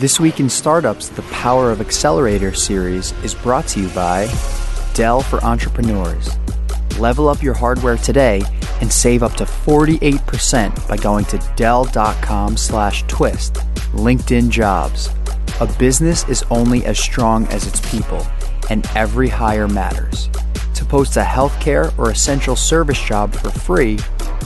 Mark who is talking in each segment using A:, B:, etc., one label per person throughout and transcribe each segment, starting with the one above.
A: This Week in Startups, the Power of Accelerator series is brought to you by Dell for Entrepreneurs. Level up your hardware today and save up to 48% by going to dell.com slash twist. LinkedIn Jobs. A business is only as strong as its people, and every hire matters. To post a healthcare or essential service job for free,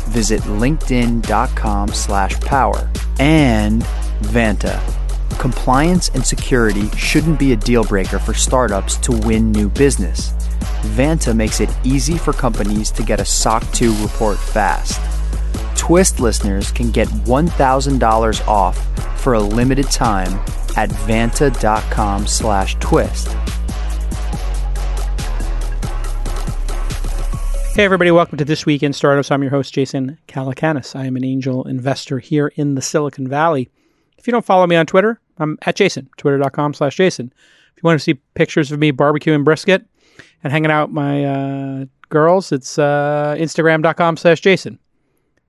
A: visit linkedin.com slash power. And Vanta. Compliance and security shouldn't be a deal breaker for startups to win new business. Vanta makes it easy for companies to get a SOC 2 report fast. Twist listeners can get $1,000 off for a limited time at vanta.com slash twist.
B: Hey, everybody, welcome to This Week in Startups. I'm your host, Jason Calacanis. I am an angel investor here in the Silicon Valley. If you don't follow me on Twitter, I'm at Jason, twitter.com slash Jason. If you want to see pictures of me barbecuing brisket and hanging out my uh, girls, it's uh, instagram.com slash Jason.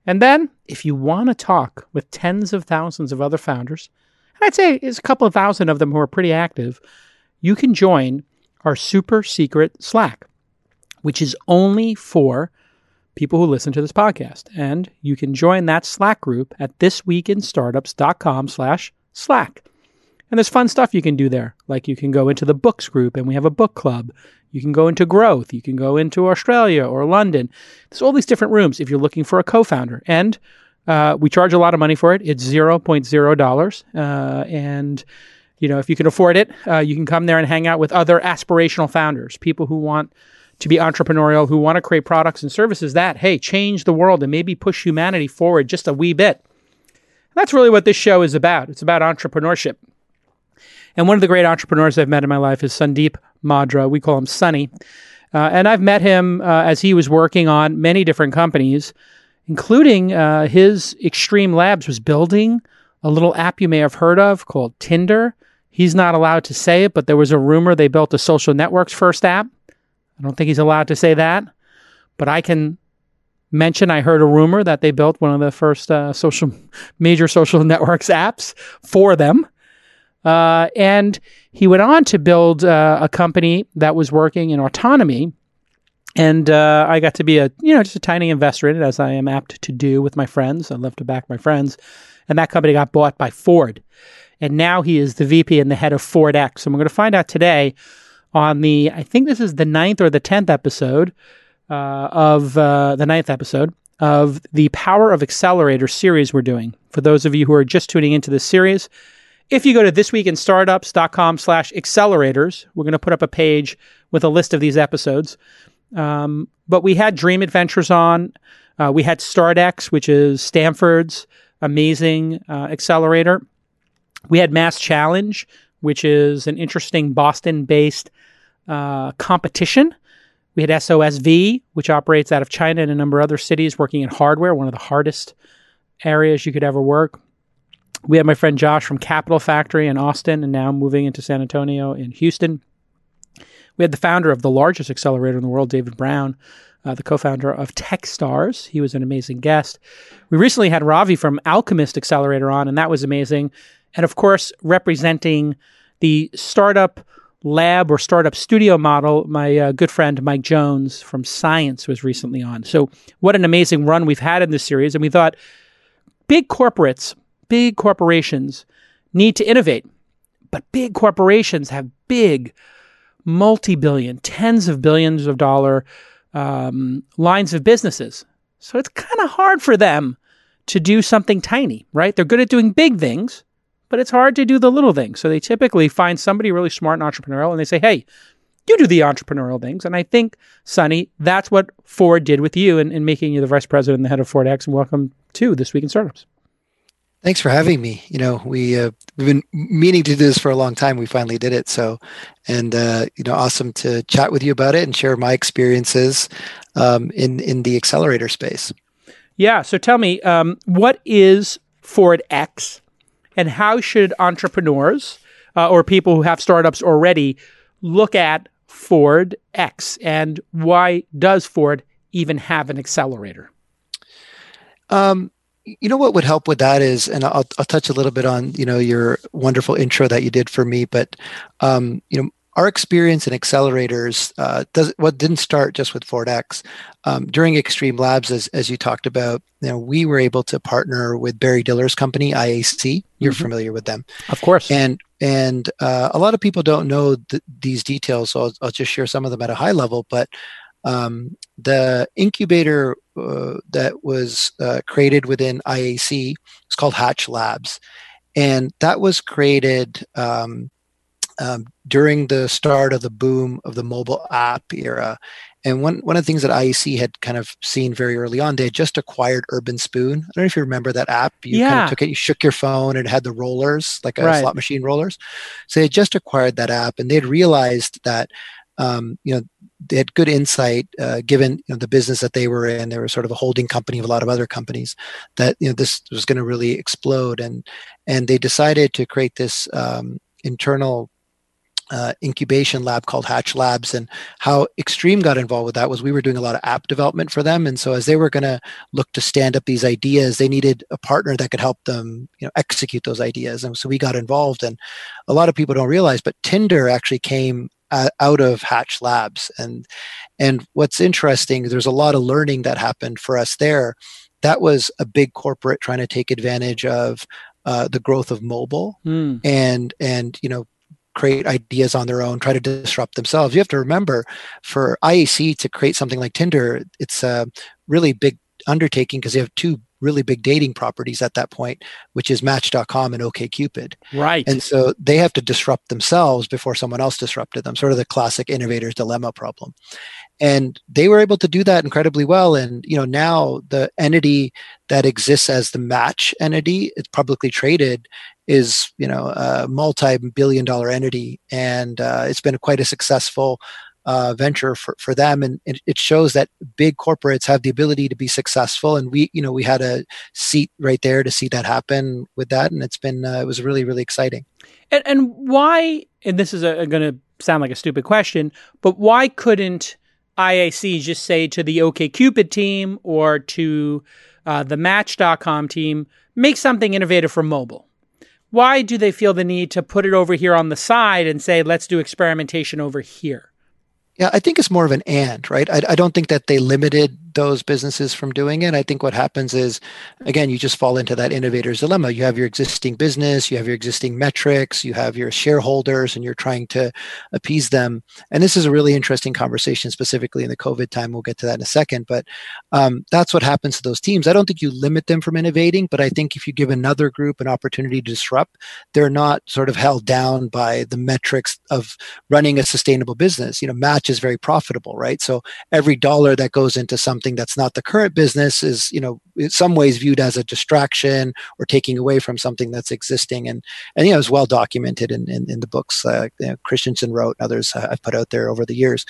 B: And then if you want to talk with tens of thousands of other founders, and I'd say there's a couple of thousand of them who are pretty active, you can join our super secret Slack, which is only for people who listen to this podcast. And you can join that Slack group at thisweekinstartups.com slash Slack. And there's fun stuff you can do there. Like you can go into the books group and we have a book club. You can go into growth. You can go into Australia or London. There's all these different rooms if you're looking for a co-founder. And uh, we charge a lot of money for it. It's zero point zero dollars. Uh, and you know, if you can afford it, uh, you can come there and hang out with other aspirational founders, people who want to be entrepreneurial, who want to create products and services that, hey, change the world and maybe push humanity forward just a wee bit. That's really what this show is about. It's about entrepreneurship. And one of the great entrepreneurs I've met in my life is Sundeep Madra. We call him Sunny. Uh, and I've met him uh, as he was working on many different companies, including uh, his Xtreme Labs was building a little app you may have heard of called Tinder. He's not allowed to say it, but there was a rumor they built a social network's first app. I don't think he's allowed to say that, but I can mention I heard a rumor that they built one of the first uh, social major social networks apps for them. Uh, and he went on to build uh, a company that was working in autonomy. And uh, I got to be a, you know, just a tiny investor in it, as I am apt to do with my friends. I love to back my friends. And that company got bought by Ford. And now he is the VP and the head of Ford X. And we're going to find out today on the, I think this is the ninth or the 10th episode uh, of uh, the ninth episode of the Power of Accelerator series we're doing. For those of you who are just tuning into this series, if you go to thisweekinstartups.com slash accelerators, we're going to put up a page with a list of these episodes. Um, but we had Dreamit Ventures on. Uh, we had StartX, which is Stanford's amazing uh, accelerator. We had MassChallenge, which is an interesting Boston based uh, competition. We had SOSV, which operates out of China and a number of other cities working in hardware, one of the hardest areas you could ever work. We had my friend Josh from Capital Factory in Austin and now moving into San Antonio in Houston. We had the founder of the largest accelerator in the world, David Brown, uh, the co founder of Techstars. He was an amazing guest. We recently had Ravi from Alchemist Accelerator on, and that was amazing. And of course, representing the startup lab or startup studio model, my uh, good friend Mike Jones from Science was recently on. So, what an amazing run we've had in this series. And we thought big corporates big corporations need to innovate, but big corporations have big, multi billion, tens of billions of dollar um, lines of businesses. So it's kind of hard for them to do something tiny, right? They're good at doing big things, but it's hard to do the little things. So they typically find somebody really smart and entrepreneurial and they say, hey, you do the entrepreneurial things. And I think, Sonny, that's what Ford did with you in, in making you the vice president and the head of Ford X. And welcome to This Week in Startups.
C: Thanks for having me. You know, we uh, we've been meaning to do this for a long time. We finally did it. So, and uh, you know, awesome to chat with you about it and share my experiences um, in in the accelerator space.
B: Yeah. So tell me, um, what is Ford X, and how should entrepreneurs uh, or people who have startups already look at Ford X, and why does Ford even have an accelerator?
C: Um, you know what would help with that is, and I'll, I'll touch a little bit on you know your wonderful intro that you did for me, but um, you know our experience in accelerators uh, does what didn't start just with Ford X. Um, during Xtreme Labs, as, as you talked about, you know, we were able to partner with Barry Diller's company, IAC. You're mm-hmm. familiar with them,
B: of course.
C: And and uh, a lot of people don't know th- these details, so I'll, I'll, just share some of them at a high level. But um, the incubator uh, that was uh, created within IAC is called Hatch Labs, and that was created. Um, um, during the start of the boom of the mobile app era. And one, one of the things that IAC had kind of seen very early on, they had just acquired Urbanspoon. I don't know if you remember that app. You
B: yeah.
C: kind of took it, you shook your phone, and it had the rollers, like a right. slot machine rollers. So they had just acquired that app, and they had realized that um, you know they had good insight uh, given you know the business that they were in they were sort of a holding company of a lot of other companies that you know this was going to really explode and and they decided to create this um, internal uh, incubation lab called Hatch Labs. And how Xtreme got involved with that was we were doing a lot of app development for them. And so as they were going to look to stand up these ideas, they needed a partner that could help them, you know, execute those ideas. And so we got involved. And a lot of people don't realize, but Tinder actually came out of Hatch Labs. And and what's interesting, there's a lot of learning that happened for us there. That was a big corporate trying to take advantage of uh, the growth of mobile mm. and and you know create ideas on their own, try to disrupt themselves. You have to remember for IAC to create something like Tinder, it's a really big undertaking because they have two really big dating properties at that point, which is Match.com and OKCupid.
B: Right.
C: And so they have to disrupt themselves before someone else disrupted them, sort of the classic innovator's dilemma problem. And they were able to do that incredibly well. And you know now the entity that exists as the Match entity, it's publicly traded, is you know a multi-billion dollar entity and uh, it's been quite a successful uh, venture for, for them. And it, it, shows that big corporates have the ability to be successful. And we you know we had a seat right there to see that happen with that. And it's been uh, it was really really exciting.
B: And, and why and this is going to sound like a stupid question but why couldn't iac just say to the okcupid team or to uh, the match.com team make something innovative for mobile. Why do they feel the need to put it over here on the side and say, let's do experimentation over here?
C: Yeah, I think it's more of an and, right? I, I don't think that they limited those businesses from doing it. I think what happens is, again, you just fall into that innovator's dilemma. You have your existing business, you have your existing metrics, you have your shareholders, and you're trying to appease them. And this is a really interesting conversation, specifically in the COVID time. We'll get to that in a second. But um, that's what happens to those teams. I don't think you limit them from innovating, but I think if you give another group an opportunity to disrupt, they're not sort of held down by the metrics of running a sustainable business. You know, Match is very profitable, right? So every dollar that goes into something that's not the current business is you know in some ways viewed as a distraction or taking away from something that's existing. And and you know it's well documented in in, in the books uh, you know, christensen wrote and others uh, i've put out there over the years.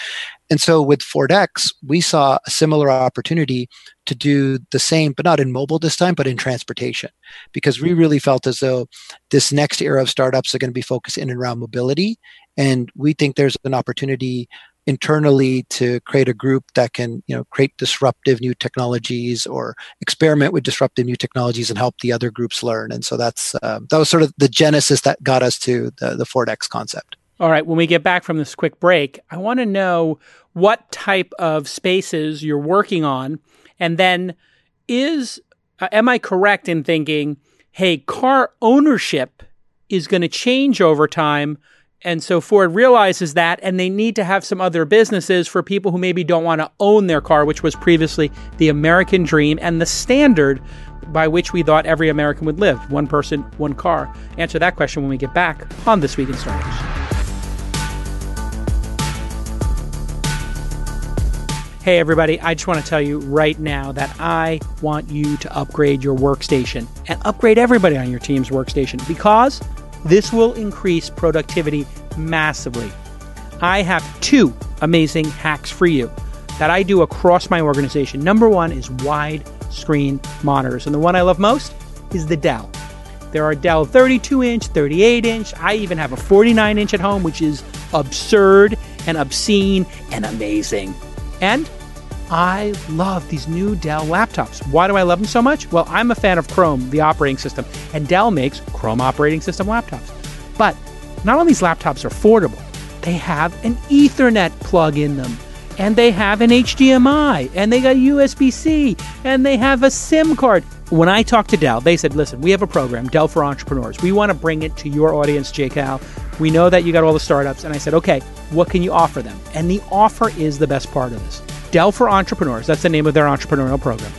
C: And so with Ford X we saw a similar opportunity to do the same but not in mobile this time but in transportation. Because we really felt as though this next era of startups are going to be focused in and around mobility. And we think there's an opportunity internally to create a group that can you know create disruptive new technologies or experiment with disruptive new technologies and help the other groups learn. And so that's uh, that was sort of the genesis that got us to the, the Ford X concept.
B: All right. When we get back from this quick break i want to know what type of spaces you're working on. And then is uh, am i correct in thinking hey car ownership is going to change over time and so Ford realizes that, and they need to have some other businesses for people who maybe don't want to own their car, which was previously the American dream and the standard by which we thought every American would live one person, one car. Answer that question when we get back on This Week in Startups. Hey, everybody, I just want to tell you right now that I want you to upgrade your workstation and upgrade everybody on your team's workstation because this will increase productivity massively. I have two amazing hacks for you that I do across my organization. Number one is wide screen monitors, and the one I love most is the Dell. There are Dell 32 inch, 38 inch. I even have a 49 inch at home, which is absurd and obscene and amazing. And I love these new Dell laptops. Why do I love them so much? Well, I'm a fan of Chrome, the operating system, and Dell makes Chrome operating system laptops. But not only these laptops are affordable, they have an Ethernet plug in them, and they have an HDMI, and they got USB C, and they have a SIM card. When I talked to Dell, they said, listen, we have a program, Dell for Entrepreneurs. We want to bring it to your audience, JCal. We know that you got all the startups. And I said, okay, what can you offer them? And the offer is the best part of this. Dell for Entrepreneurs, that's the name of their entrepreneurial program,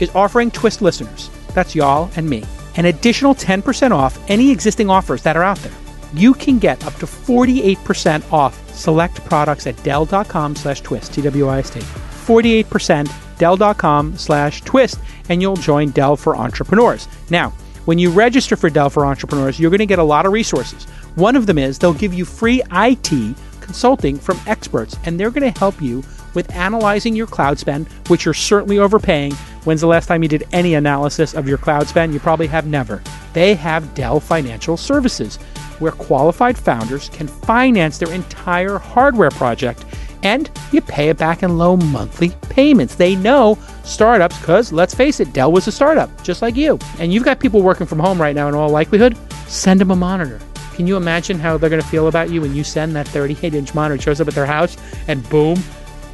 B: is offering Twist listeners, that's y'all and me, an additional 10% off any existing offers that are out there. You can get up to 48% off select products at Dell.com slash twist, T-W-I-S-T. 48% Dell.com slash twist, and you'll join Dell for Entrepreneurs. Now, when you register for Dell for Entrepreneurs, you're going to get a lot of resources. One of them is they'll give you free IT consulting from experts, and they're going to help you with analyzing your cloud spend, which you're certainly overpaying. When's the last time you did any analysis of your cloud spend? You probably have never. They have Dell Financial Services, where qualified founders can finance their entire hardware project and you pay it back in low monthly payments. They know startups because, let's face it, Dell was a startup, just like you. And you've got people working from home right now in all likelihood. Send them a monitor. Can you imagine how they're going to feel about you when you send that 38 inch monitor, shows up at their house, and boom,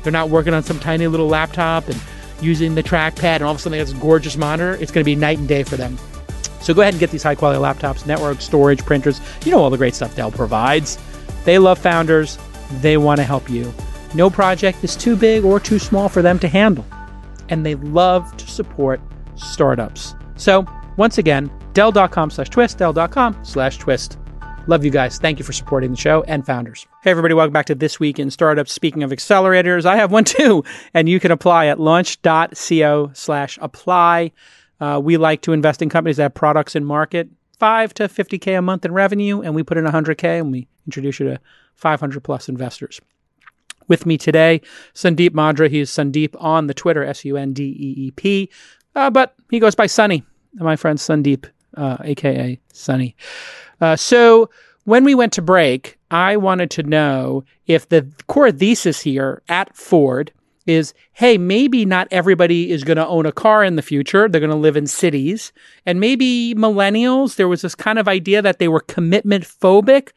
B: they're not working on some tiny little laptop and using the trackpad, and all of a sudden they got this gorgeous monitor. It's going to be night and day for them. So go ahead and get these high quality laptops, network, storage, printers. You know all the great stuff Dell provides. They love founders. They want to help you. No project is too big or too small for them to handle. And they love to support startups. So once again, Dell.com slash twist, Dell.com slash twist. Love you guys. Thank you for supporting the show and founders. Hey, everybody, welcome back to This Week in Startups. Speaking of accelerators, I have one too, and you can apply at launch.co slash apply. Uh, we like to invest in companies that have products in market, 5 to 50K a month in revenue, and we put in 100K and we introduce you to 500 plus investors. With me today, Sundeep Madra. He's Sundeep on the Twitter, S U N D E E P, uh, but he goes by Sunny. My friend Sundeep, uh, aka Sunny. Uh, so when we went to break, I wanted to know if the core thesis here at Ford is hey, maybe not everybody is going to own a car in the future. They're going to live in cities. And maybe millennials, there was this kind of idea that they were commitment phobic.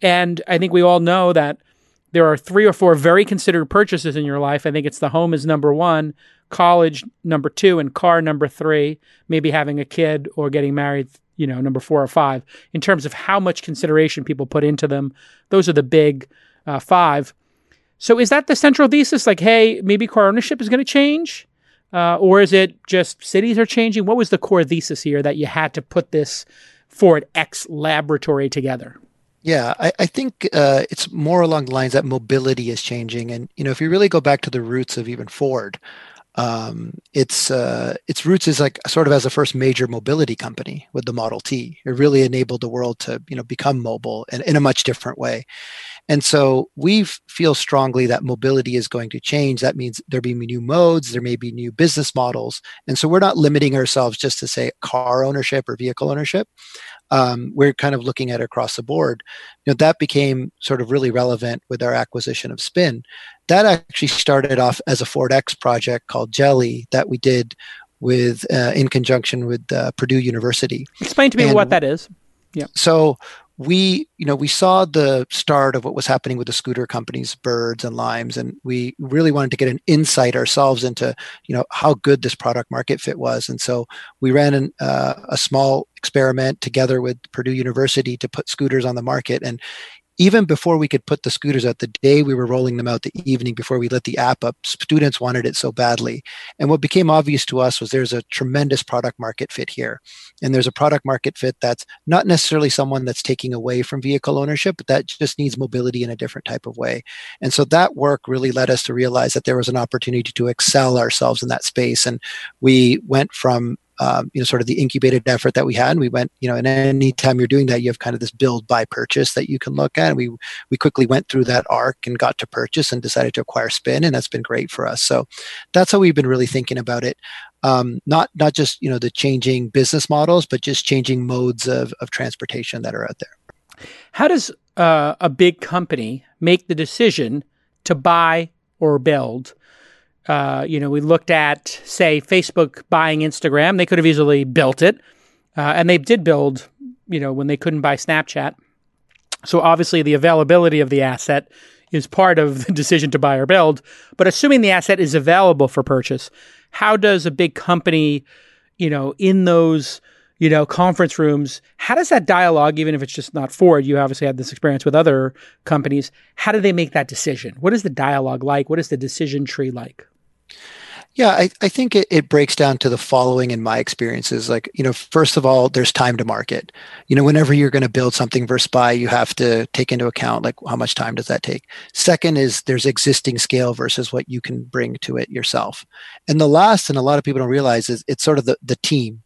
B: And I think we all know that there are three or four very considered purchases in your life. I think it's the home is number one, college number two, and car number three. Maybe having a kid or getting married you know, number four or five in terms of how much consideration people put into them. Those are the big uh, five. So is that the central thesis? Like, hey, maybe car ownership is going to change? Uh, or is it just cities are changing? What was the core thesis here that you had to put this Ford X laboratory together?
C: Yeah, I, I think uh, it's more along the lines that mobility is changing. And, you know, if you really go back to the roots of even Ford, um, its uh, its roots is like sort of as the first major mobility company with the Model T. It really enabled the world to you know become mobile and in a much different way. And so we feel strongly that mobility is going to change. That means there be new modes, there may be new business models. And so we're not limiting ourselves just to say car ownership or vehicle ownership um, we're kind of looking at across the board. You know, that became sort of really relevant with our acquisition of Spin. That actually started off as a Ford X project called Jelly that we did with uh, in conjunction with uh, Purdue University.
B: Explain to me and what that is. Yeah.
C: So we you know we saw the start of what was happening with the scooter companies birds and limes and we really wanted to get an insight ourselves into you know how good this product market fit was. And so we ran an, uh, a small experiment together with purdue university to put scooters on the market. And even before we could put the scooters out the day we were rolling them out the evening before we let the app up students wanted it so badly. And what became obvious to us was there's a tremendous product market fit here. And there's a product market fit that's not necessarily someone that's taking away from vehicle ownership but that just needs mobility in a different type of way. And so that work really led us to realize that there was an opportunity to excel ourselves in that space. And we went from um, you know, sort of the incubated effort that we had. And we went, you know, and anytime you're doing that, you have kind of this build by purchase that you can look at. And we we quickly went through that arc and got to purchase and decided to acquire Spin, and that's been great for us. So that's how we've been really thinking about it. Um, not not just you know the changing business models, but just changing modes of of transportation that are out there.
B: How does uh, a big company make the decision to buy or build? Uh, you know, we looked at, say, Facebook buying Instagram. They could have easily built it. Uh, and they did build, you know, when they couldn't buy Snapchat. So obviously, the availability of the asset is part of the decision to buy or build. But assuming the asset is available for purchase, how does a big company, you know, in those you know, conference rooms. How does that dialogue, even if it's just not Ford, you obviously had this experience with other companies. How do they make that decision? What is the dialogue like? What is the decision tree like?
C: Yeah, I, I think it, it breaks down to the following in my experiences. Like, you know, first of all, there's time to market. You know, whenever you're going to build something versus buy, you have to take into account like how much time does that take. Second is there's existing scale versus what you can bring to it yourself. And the last, and a lot of people don't realize, is it's sort of the, the team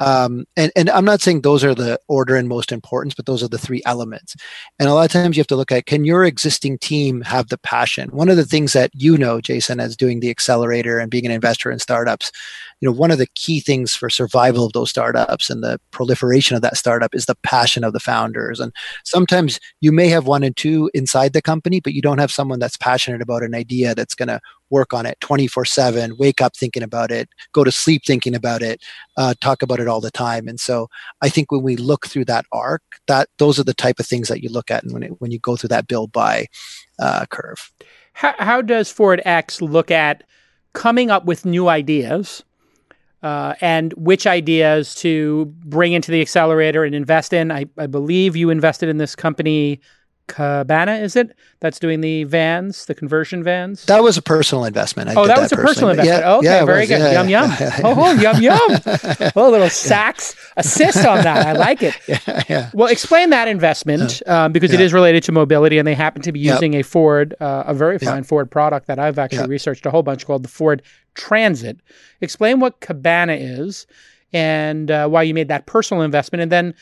C: um, and, and I'm not saying those are the order and most importance, but those are the three elements. And a lot of times you have to look at can your existing team have the passion? One of the things that you know, Jason, as doing the accelerator and being an investor in startups, you know, one of the key things for survival of those startups and the proliferation of that startup is the passion of the founders. And sometimes you may have one and two inside the company, but you don't have someone that's passionate about an idea that's going to work on it 24 7 wake up thinking about it go to sleep thinking about it uh, talk about it all the time. And so i think when we look through that arc that those are the type of things that you look at and when, it, when you go through that build buy uh, curve.
B: How, how does ford x look at coming up with new ideas uh, and which ideas to bring into the accelerator and invest in. I, I, believe you invested in this company Cabana, is it? That's doing the vans, the conversion vans.
C: That was a personal investment.
B: I oh, that, that was a personal investment. Yeah, okay, yeah, very was, good. Yeah, yum yum. Yeah, oh, yum yum. oh, a little Sachs assist on that. I like it. Yeah, Well, explain that investment um, because it is related to mobility, and they happen to be using yep. a Ford, uh, a very fine yep. Ford product that I've actually yep. researched a whole bunch called the Ford Transit. Explain what Cabana is and uh, why you made that personal investment, and then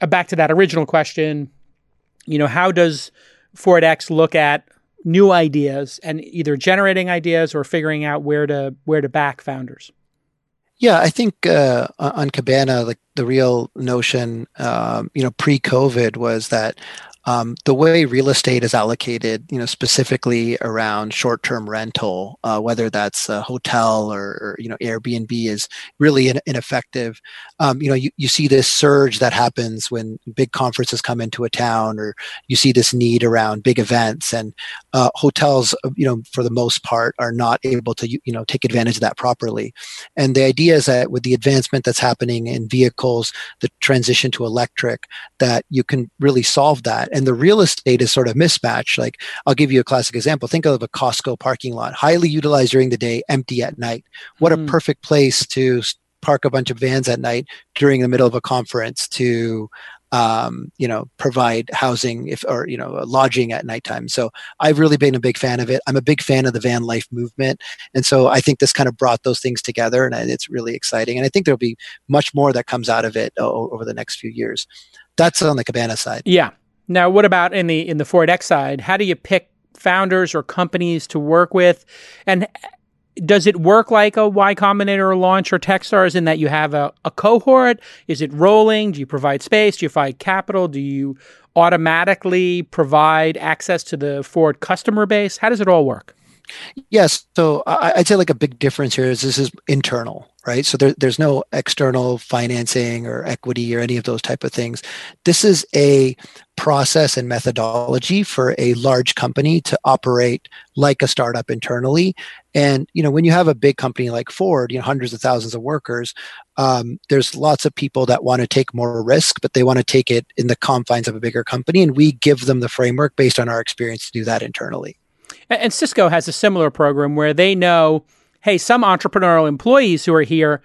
B: uh, back to that original question you know, how does Ford X look at new ideas and either generating ideas or figuring out where to where to back founders?
C: Yeah, I think uh, on Cabana, like the real notion, um, you know, pre-COVID was that um, the way real estate is allocated, you know, specifically around short-term rental, uh, whether that's a hotel or, or, you know Airbnb, is really in, ineffective. Um, you know, you, you see this surge that happens when big conferences come into a town, or you see this need around big events, and uh, hotels, uh, you know, for the most part, are not able to you know take advantage of that properly. And the idea is that with the advancement that's happening in vehicles, the transition to electric, that you can really solve that and the real estate is sort of mismatched. Like I'll give you a classic example. Think of a Costco parking lot, highly utilized during the day, empty at night. What mm. a hmm. perfect place to park a bunch of vans at night during the middle of a conference to um, you know provide housing if or you know lodging at nighttime. So i've really been a big fan of it. I'm a big fan of the van life movement. And so i think this kind of brought those things together and it's really exciting. And i think there'll be much more that comes out of it over the next few years. That's on the cabana side.
B: Yeah. Now, what about in the in the Ford X side? How do you pick founders or companies to work with, and does it work like a Y Combinator or Launch or Techstars in that you have a, a cohort? Is it rolling? Do you provide space? Do you provide capital? Do you automatically provide access to the Ford customer base? How does it all work?
C: Yes. So I'd say like a big difference here is this is internal, right? So there, there's no external financing or equity or any of those type of things. This is a process and methodology for a large company to operate like a startup internally. And you know, when you have a big company like Ford, you know, hundreds of thousands of workers, um, there's lots of people that want to take more risk, but they want to take it in the confines of a bigger company, and we give them the framework based on our experience to do that internally.
B: And Cisco has a similar program where they know, hey, some entrepreneurial employees who are here,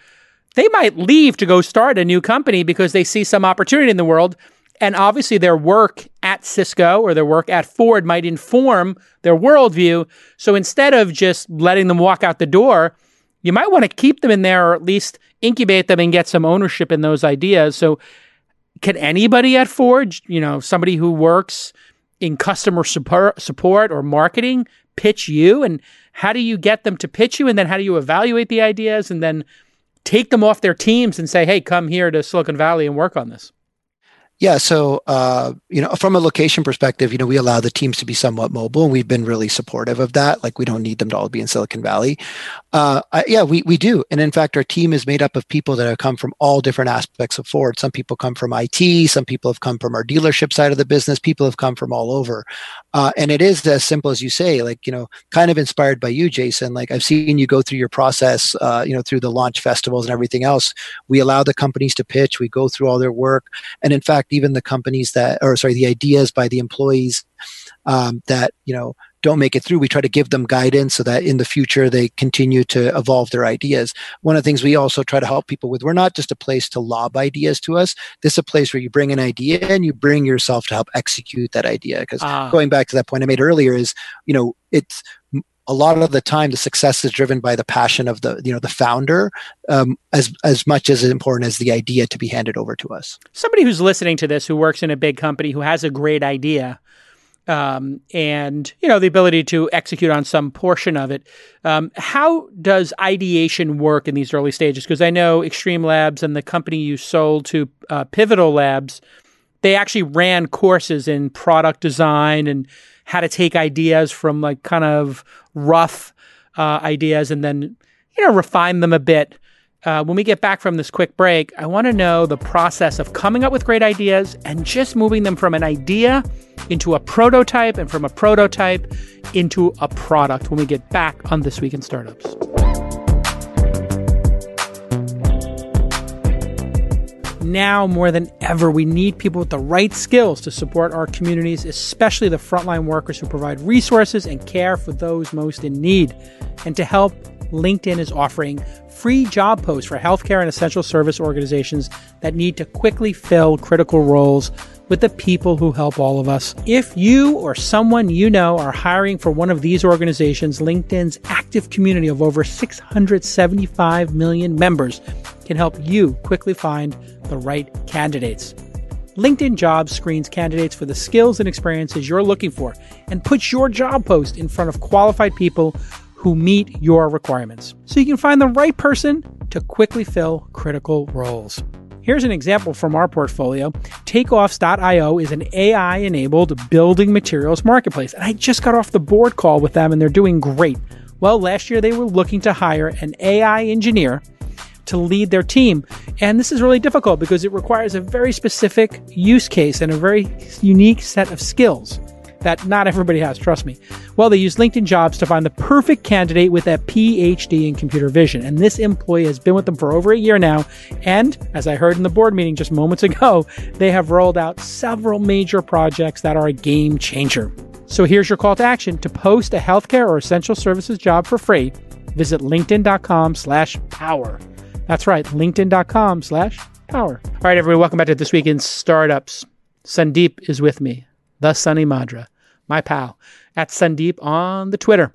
B: they might leave to go start a new company because they see some opportunity in the world. And obviously, their work at Cisco or their work at Ford might inform their worldview. So instead of just letting them walk out the door, you might want to keep them in there or at least incubate them and get some ownership in those ideas. So, can anybody at Ford, you know, somebody who works in customer support, or marketing pitch you? And how do you get them to pitch you? And then how do you evaluate the ideas and then take them off their teams and say hey come here to silicon valley and work on this
C: Yeah, so uh, you know, from a location perspective, you know, we allow the teams to be somewhat mobile, and we've been really supportive of that. Like, we don't need them to all be in Silicon Valley. Uh, I, yeah, we we do, and in fact, our team is made up of people that have come from all different aspects of Ford. Some people come from IT, some people have come from our dealership side of the business. People have come from all over, uh, and it is as simple as you say. Like, you know, kind of inspired by you, Jason. Like, I've seen you go through your process, uh, you know, through the launch festivals and everything else. We allow the companies to pitch. We go through all their work, and in fact even the companies that, or sorry, the ideas by the employees um, that you know don't make it through, we try to give them guidance so that in the future they continue to evolve their ideas. One of the things we also try to help people with, we're not just a place to lob ideas to us. This is a place where you bring an idea and you bring yourself to help execute that idea. Because ah. going back to that point I made earlier is, you know, it's a lot of the time the success is driven by the passion of the you know the founder um, as as much as important as the idea to be handed over to us.
B: Somebody who's listening to this who works in a big company who has a great idea um, and you know the ability to execute on some portion of it um, how does ideation work in these early stages? Because i know xtreme labs and the company you sold to uh, pivotal labs they actually ran courses in product design and how to take ideas from like kind of rough uh, ideas and then you know refine them a bit. Uh, when we get back from this quick break, I want to know the process of coming up with great ideas and just moving them from an idea into a prototype and from a prototype into a product when we get back on This Week in Startups. Now more than ever, we need people with the right skills to support our communities, especially the frontline workers who provide resources and care for those most in need. And to help, LinkedIn is offering free job posts for healthcare and essential service organizations that need to quickly fill critical roles with the people who help all of us. If you or someone you know are hiring for one of these organizations, LinkedIn's active community of over 675 million members can help you quickly find the right candidates. LinkedIn Jobs screens candidates for the skills and experiences you're looking for and puts your job post in front of qualified people who meet your requirements so you can find the right person to quickly fill critical roles. Here's an example from our portfolio. Takeoffs.io is an AI enabled building materials marketplace. And I just got off the board call with them and they're doing great. Well, last year they were looking to hire an AI engineer to lead their team. And this is really difficult because it requires a very specific use case and a very unique set of skills that not everybody has, trust me. Well, they use LinkedIn Jobs to find the perfect candidate with a PhD in computer vision. And this employee has been with them for over a year now. And as I heard in the board meeting just moments ago, they have rolled out several major projects that are a game changer. So here's your call to action to post a healthcare or essential services job for free. Visit linkedin.com slash power. That's right, linkedin.com slash power. All right, everyone, welcome back to This Week in Startups. Sundeep is with me, the Sunny Madra, my pal, at Sandeep on the Twitter.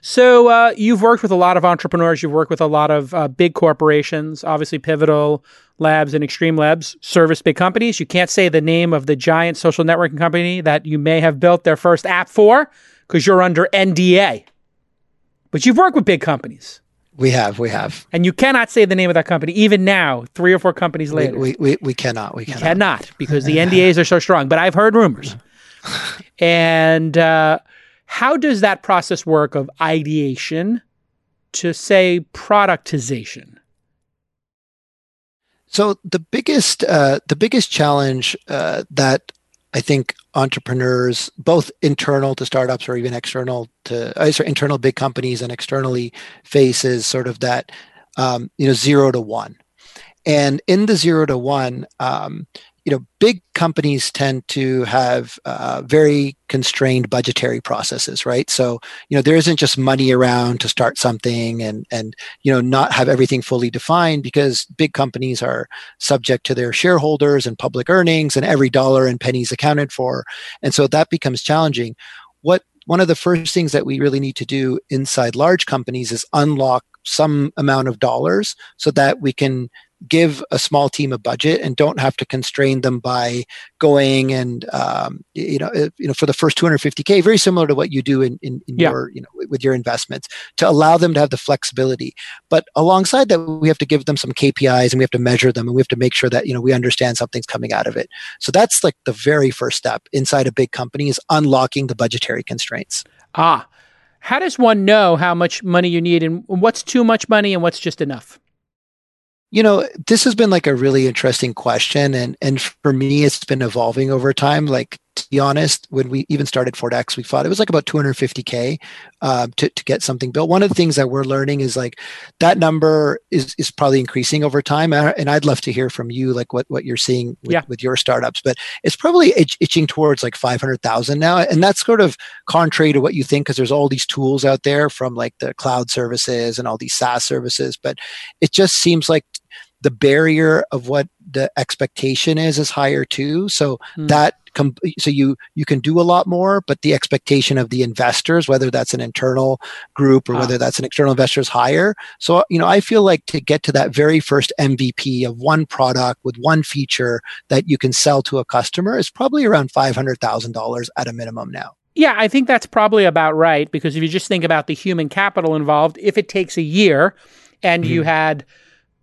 B: So uh, you've worked with a lot of entrepreneurs. You've worked with a lot of uh, big corporations, obviously Pivotal Labs and Xtreme Labs, service big companies. You can't say the name of the giant social networking company that you may have built their first app for because you're under NDA. But you've worked with big companies.
C: We have, we have.
B: And you cannot say the name of that company, even now, three or four companies later.
C: We, we, we cannot. We cannot.
B: cannot because the NDAs are so strong. But I've heard rumors. and uh, how does that process work of ideation to, say, productization?
C: So the biggest uh, the biggest challenge uh, that I think entrepreneurs, both internal to startups or even external to uh, sorry, internal big companies and externally, faces sort of that um, you know zero to one. And in the zero to one, um, you know, big companies tend to have uh, very constrained budgetary processes, right? So, you know, there isn't just money around to start something and and you know not have everything fully defined because big companies are subject to their shareholders and public earnings, and every dollar and penny is accounted for, and so that becomes challenging. What one of the first things that we really need to do inside large companies is unlock some amount of dollars so that we can give a small team a budget and don't have to constrain them by going and um, you know you know for the first 250k very similar to what you do in, in, in yeah. your you know with your investments to allow them to have the flexibility. But alongside that we have to give them some kpis and we have to measure them and we have to make sure that you know we understand something's coming out of it. So that's like the very first step inside a big company is unlocking the budgetary constraints.
B: Ah how does one know how much money you need and what's too much money and what's just enough
C: you know, this has been like a really interesting question, and and for me, it's been evolving over time. Like be honest, when we even started Ford X, we thought it was like about 250k uh, to to get something built. One of the things that we're learning is like that number is is probably increasing over time, and I'd love to hear from you, like what what you're seeing with, yeah. with your startups. But it's probably itch, itching towards like 500,000 now, and that's sort of contrary to what you think because there's all these tools out there from like the cloud services and all these SaaS services, but it just seems like the barrier of what the expectation is is higher too so mm. that com- so you you can do a lot more but the expectation of the investors whether that's an internal group or whether that's an external investor is higher. So you know i feel like to get to that very first mvp of one product with one feature that you can sell to a customer is probably around $500000 at a minimum now.
B: Yeah, I think that's probably about right because if you just think about the human capital involved, if it takes a year and mm-hmm. you had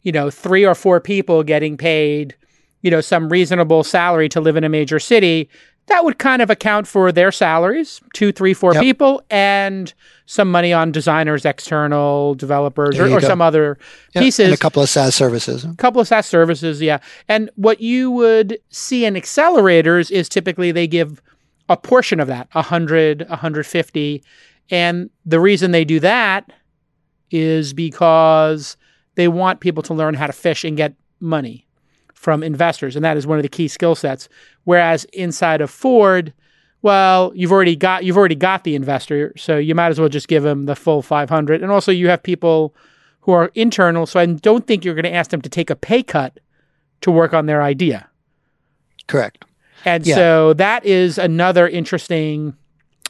B: you know, three or four people getting paid, you know, some reasonable salary to live in a major city, that would kind of account for their salaries, two, three, four yep. people, and some money on designers, external developers, or, or some other yep. pieces.
C: And a couple of SaaS services.
B: A couple of SaaS services, yeah. And what you would see in accelerators is typically they give a portion of that, 100, 150. And the reason they do that is because they want people to learn how to fish and get money from investors, and that is one of the key skill sets. Whereas inside of Ford, well, you've already got you've already got the investor, so you might as well just give them the full 500. And also, you have people who are internal, so I don't think you're going to ask them to take a pay cut to work on their idea.
C: Correct.
B: And yeah. so that is another interesting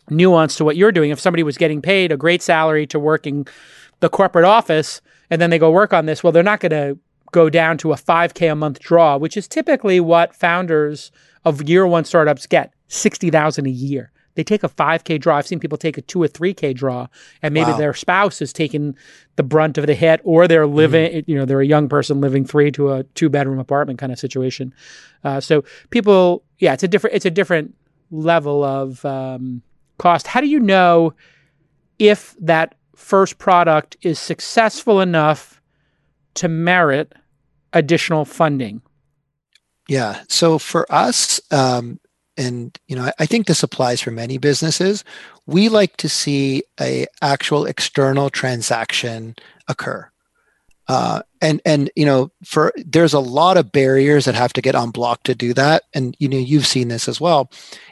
B: nuance to what you're doing. If somebody was getting paid a great salary to work in the corporate office, and then they go work on this, well, they're not going to go down to a 5K a month draw, which is typically what founders of year one startups get 60,000 a year. They take a 5K draw. I've seen people take a two or 3K draw, and maybe wow. their spouse is taking the brunt of the hit, or they're living, mm-hmm. you know, they're a young person living three to a two bedroom apartment kind of situation. Uh, so people, yeah, it's a different, it's a different level of um, cost. How do you know if that first product is successful enough to merit additional funding?
C: Yeah. So for us, um, and you know, I, I think this applies for many businesses. We like to see a actual external transaction occur. Uh, and and you know for there's a lot of barriers that have to get unblocked to do that. And you know you've seen this as well.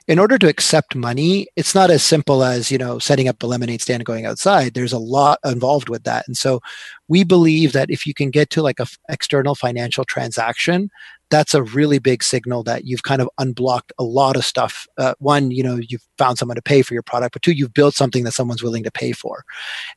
C: In order to accept money it's not as simple as you know setting up a lemonade stand and going outside. There's a lot involved with that. And so we believe that if you can get to like a f- external financial transaction that's a really big signal that you've kind of unblocked a lot of stuff. Uh, one, you know, you've found someone to pay for your product, but two, you've built something that someone's willing to pay for.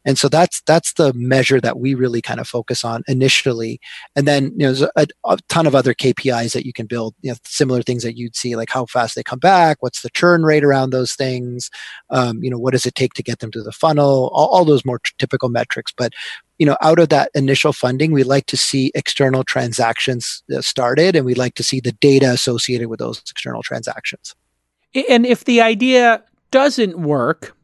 C: And so that's that's the measure that we really kind of focus on initially. And then you know, there's a, a ton of other KPIs that you can build. You know, similar things that you'd see, like how fast they come back, what's the churn rate around those things, um, you know, what does it take to get them to the funnel, all, all those more t- typical metrics. But you know, out of that initial funding, we like to see external transactions uh, started, and we like to see the data associated with those external transactions.
B: And if the idea doesn't work,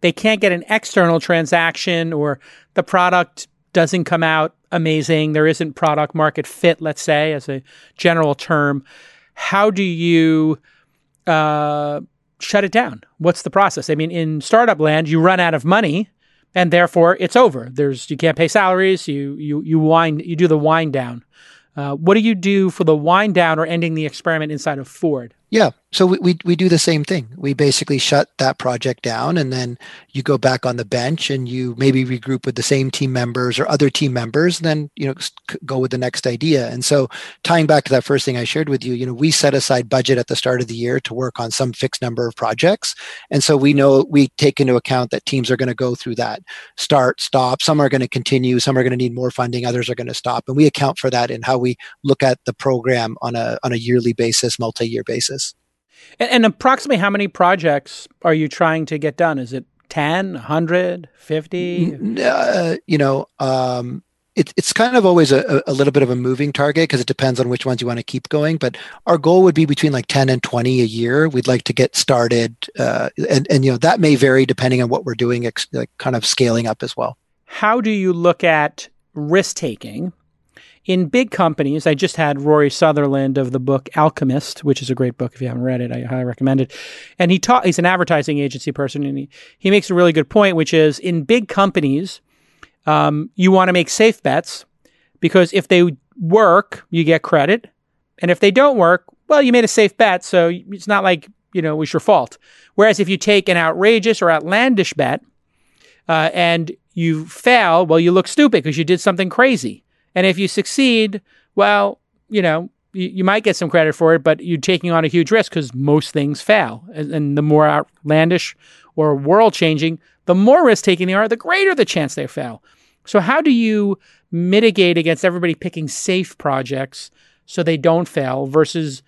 B: they can't get an external transaction, or the product doesn't come out amazing, there isn't product market fit, let's say, as a general term. How do you uh, shut it down? What's the process? I mean, in startup land, you run out of money and therefore it's over. There's you can't pay salaries. You you you wind you do the wind down. Uh, what do you do for the wind down or ending the experiment inside of Ford?
C: Yeah. So we, we, we do the same thing. We basically shut that project down and then you go back on the bench and you maybe regroup with the same team members or other team members, then, you know, go with the next idea. And so tying back to that first thing I shared with you, you know, we set aside budget at the start of the year to work on some fixed number of projects. And so we know we take into account that teams are going to go through that start, stop. Some are going to continue, some are going to need more funding, others are going to stop. And we account for that in how we look at the program on a on a yearly basis, multi-year basis.
B: And, and approximately how many projects are you trying to get done? Is it 10, 100, 50?
C: Uh, you know, um, it, it's kind of always a, a little bit of a moving target because it depends on which ones you want to keep going. But our goal would be between like 10 and 20 a year. We'd like to get started. Uh, and, and, you know, that may vary depending on what we're doing, ex- like kind of scaling up as well.
B: How do you look at risk taking? In big companies, I just had Rory Sutherland of the book Alchemist, which is a great book. If you haven't read it, I highly recommend it. And he taught, he's an advertising agency person and he, he makes a really good point, which is in big companies, um, you want to make safe bets because if they work, you get credit. And if they don't work, well, you made a safe bet. So it's not like, you know, it was your fault. Whereas if you take an outrageous or outlandish bet, uh, and you fail, well, you look stupid because you did something crazy. And if you succeed, well, you know, you, you might get some credit for it, but you're taking on a huge risk because most things fail. And, and, the more outlandish or world changing, the more risk taking they are, the greater the chance they fail. So, how do you mitigate against everybody picking safe projects so they don't fail versus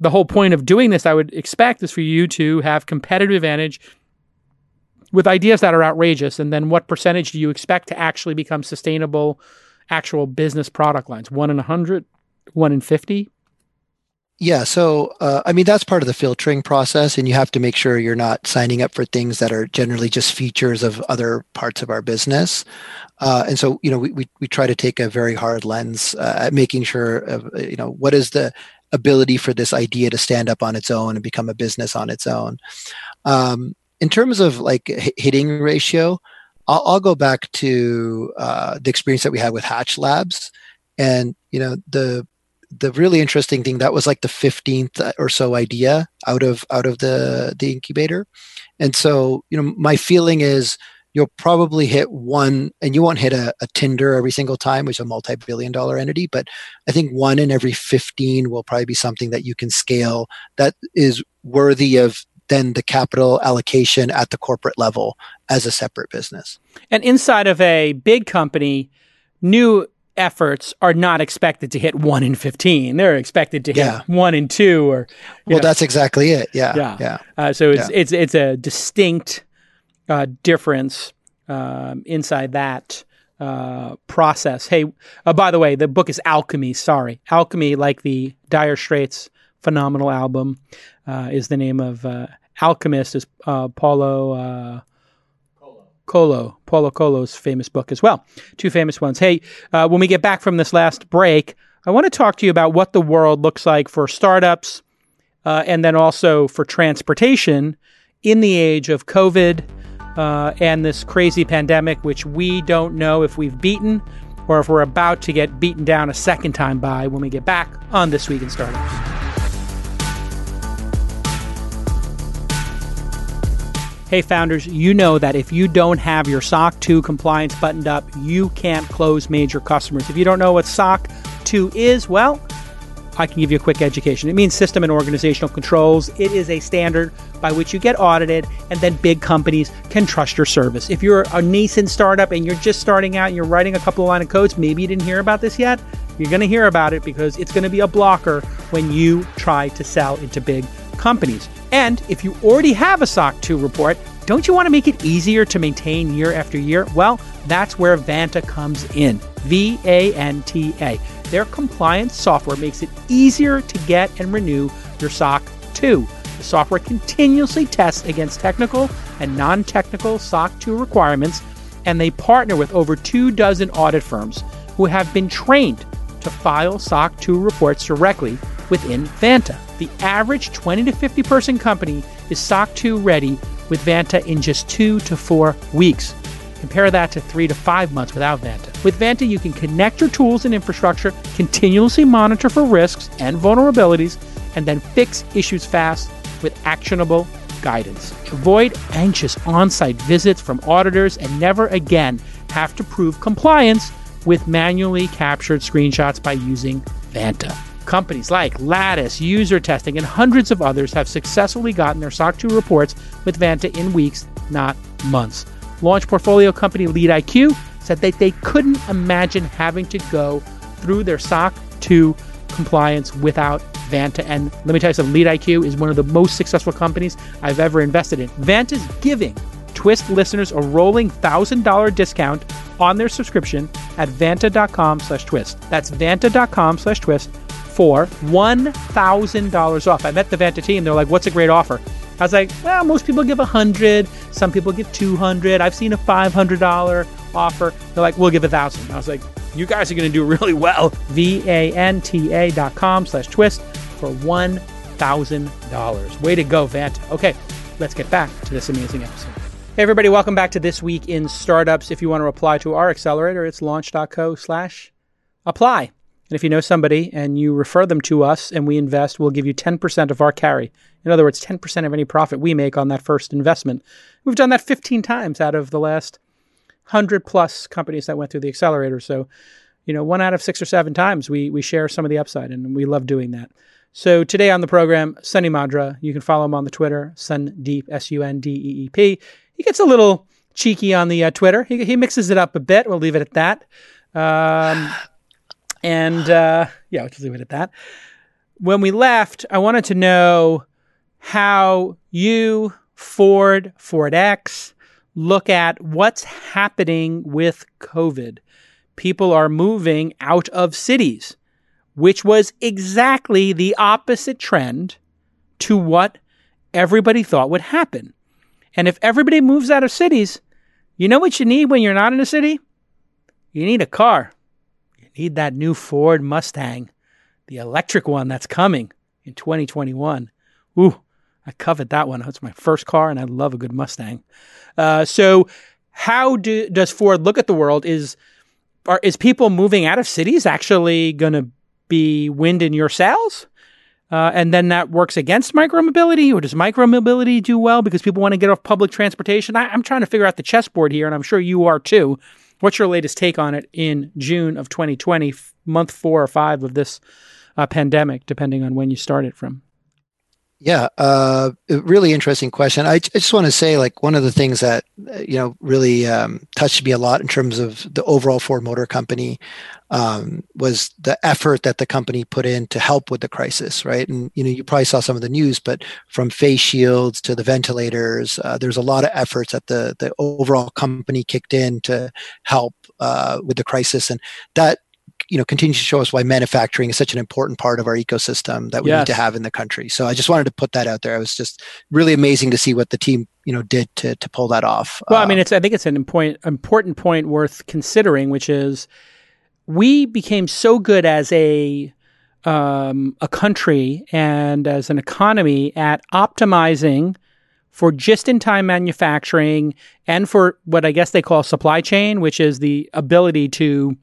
B: the whole point of doing this, I would expect, is for you to have competitive advantage with ideas that are outrageous. And then what percentage do you expect to actually become sustainable actual business product lines? One in a hundred, one in fifty.
C: Yeah, so uh, I mean that's part of the filtering process, and you have to make sure you're not signing up for things that are generally just features of other parts of our business. Uh, and so you know we, we, we try to take a very hard lens uh, at making sure of, you know what is the ability for this idea to stand up on its own and become a business on its own. Um, in terms of like hitting ratio, I'll, I'll go back to uh, the experience that we had with Hatch Labs, and you know the the really interesting thing that was like the 15th or so idea out of out of the the incubator. And so you know my feeling is you'll probably hit one and you won't hit a, a tinder every single time which is a multi-billion dollar entity but i think one in every 15 will probably be something that you can scale that is worthy of then the capital allocation at the corporate level as a separate business.
B: And inside of a big company, new efforts are not expected to hit one in 15. They're expected to hit yeah. one in two or.
C: Well, know. that's exactly it. Yeah. Yeah. yeah.
B: Uh, so it's, yeah. it's, it's a distinct uh, difference um, inside that. Uh, process. Hey, uh, by the way, the book is Alchemy. Sorry, Alchemy, like the Dire Straits phenomenal album, uh, is the name of uh, Alchemist is uh, Paulo uh, Coelho, Paulo Coelho's famous book as well. Two famous ones. Hey, uh, when we get back from this last break, I want to talk to you about what the world looks like for startups uh, and then also for transportation in the age of COVID uh, and this crazy pandemic, which we don't know if we've beaten or if we're about to get beaten down a second time by when we get back on This Week in Startups. Hey, founders, you know that if you don't have your SOC 2 compliance buttoned up, you can't close major customers. If you don't know what SOC 2 is, well, I can give you a quick education. It means system and organizational controls. It is a standard by which you get audited, and then big companies can trust your service. If you're a nascent startup and you're just starting out and you're writing a couple of line of codes, maybe you didn't hear about this yet. You're going to hear about it because it's going to be a blocker when you try to sell into big companies. And if you already have a SOC 2 report, don't you want to make it easier to maintain year after year? Well, that's where Vanta comes in. V A N T A. Their compliance software makes it easier to get and renew your SOC 2. The software continuously tests against technical and non technical SOC 2 requirements, and they partner with over two dozen audit firms who have been trained to file SOC 2 reports directly within Vanta. The average 20 to 50 person company is SOC 2 ready with Vanta in just two to four weeks. Compare that to three to five months without Vanta. With Vanta, you can connect your tools and infrastructure, continuously monitor for risks and vulnerabilities, and then fix issues fast with actionable guidance. Avoid anxious on site visits from auditors and never again have to prove compliance with manually captured screenshots by using Vanta. Companies like Lattice, User Testing, and hundreds of others have successfully gotten their SOC 2 reports with Vanta in weeks, not months. Launch portfolio company LeadIQ said that they couldn't imagine having to go through their SOC 2 compliance without Vanta. And let me tell you something LeadIQ is one of the most successful companies I've ever invested in. Vanta's giving Twist listeners a rolling $1,000 discount on their subscription at vanta.com slash twist. That's vanta.com slash twist for $1,000 off. I met the Vanta team. They're like, what's a great offer? I was like, well, most people give 100 Some people give 200 I've seen a $500 offer. They're like, we'll give a 1000 I was like, you guys are going to do really well. V-A-N-T-A dot com slash twist for $1,000. Way to go, Vanta. Okay, let's get back to this amazing episode. Hey, everybody, welcome back to This Week in Startups. If you want to apply to our accelerator, it's launch.co slash apply. And if you know somebody and you refer them to us and we invest, we'll give you 10% of our carry. In other words, 10% of any profit we make on that first investment. We've done that 15 times out of the last 100 plus companies that went through the accelerator. So, you know, one out of six or seven times we, we share some of the upside and we love doing that. So today on the program, Sunny Madra, you can follow him on the Twitter, Sundeep, S-U-N-D-E-E-P. He gets a little cheeky on the uh, Twitter. He, he mixes it up a bit. We'll leave it at that. Um, and uh, yeah, we'll leave it at that. When we left, I wanted to know how you, Ford, Ford X, look at what's happening with COVID. People are moving out of cities, which was exactly the opposite trend to what everybody thought would happen. And if everybody moves out of cities, you know what you need when you're not in a city? You need a car. Need that new Ford Mustang, the electric one that's coming in 2021. Ooh, I covet that one. It's my first car, and I love a good Mustang. Uh, so, how do, does Ford look at the world? Is are, is people moving out of cities actually going to be wind in your sails? Uh, and then that works against micromobility, or does micromobility do well because people want to get off public transportation? I, I'm trying to figure out the chessboard here, and I'm sure you are too. What's your latest take on it in June of 2020, month four or five of this uh, pandemic, depending on when you start it from?
C: Yeah, uh, really interesting question. I, I just want to say, like, one of the things that you know really um, touched me a lot in terms of the overall Ford Motor Company um, was the effort that the company put in to help with the crisis, right? And you know, you probably saw some of the news, but from face shields to the ventilators, uh, there's a lot of efforts that the the overall company kicked in to help uh, with the crisis, and that you know continues to show us why manufacturing is such an important part of our ecosystem that we yes. need to have in the country. So I just wanted to put that out there. It was just really amazing to see what the team you know did to to pull that off.
B: Well, I mean, um, it's I think it's an important important point worth considering, which is we became so good as a um, a country and as an economy at optimizing for just in time manufacturing and for what I guess they call supply chain, which is the ability to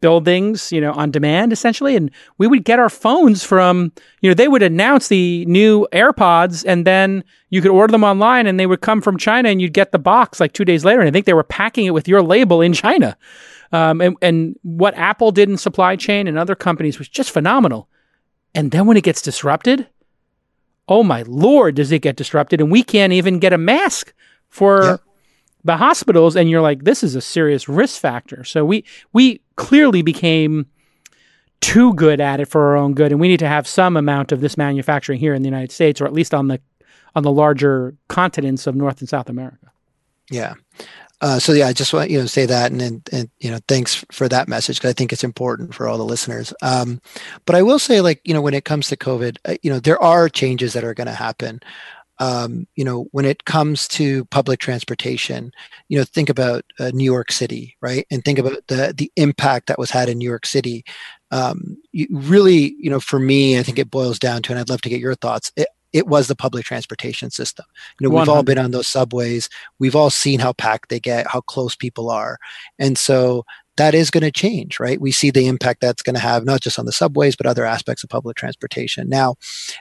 B: buildings, you know, on demand essentially. And we would get our phones from, you know, they would announce the new AirPods and then you could order them online and they would come from China and you'd get the box like two days later. And I think they were packing it with your label in China. Um, and, and what Apple did in supply chain and other companies was just phenomenal. And then when it gets disrupted, oh my lord, does it get disrupted? And we can't even get a mask for yeah the hospitals and you're like this is a serious risk factor so we we clearly became too good at it for our own good and we need to have some amount of this manufacturing here in the United States or at least on the on the larger continents of North and South America.
C: Yeah. Uh, so yeah, I just want you know say that, and, and, and you know thanks for that message because I think it's important for all the listeners. Um, but I will say, like you know, when it comes to COVID, uh, you know, there are changes that are going to happen um, you know, when it comes to public transportation, you know, think about uh, New York City, right? And think about the the impact that was had in New York City. Um, you really, you know, for me, I think it boils down to, and I'd love to get your thoughts. It, it was the public transportation system. You know, we've all been on those subways. We've all seen how packed they get, how close people are, and so that is going to change, right? We see the impact that's going to have not just on the subways, but other aspects of public transportation now.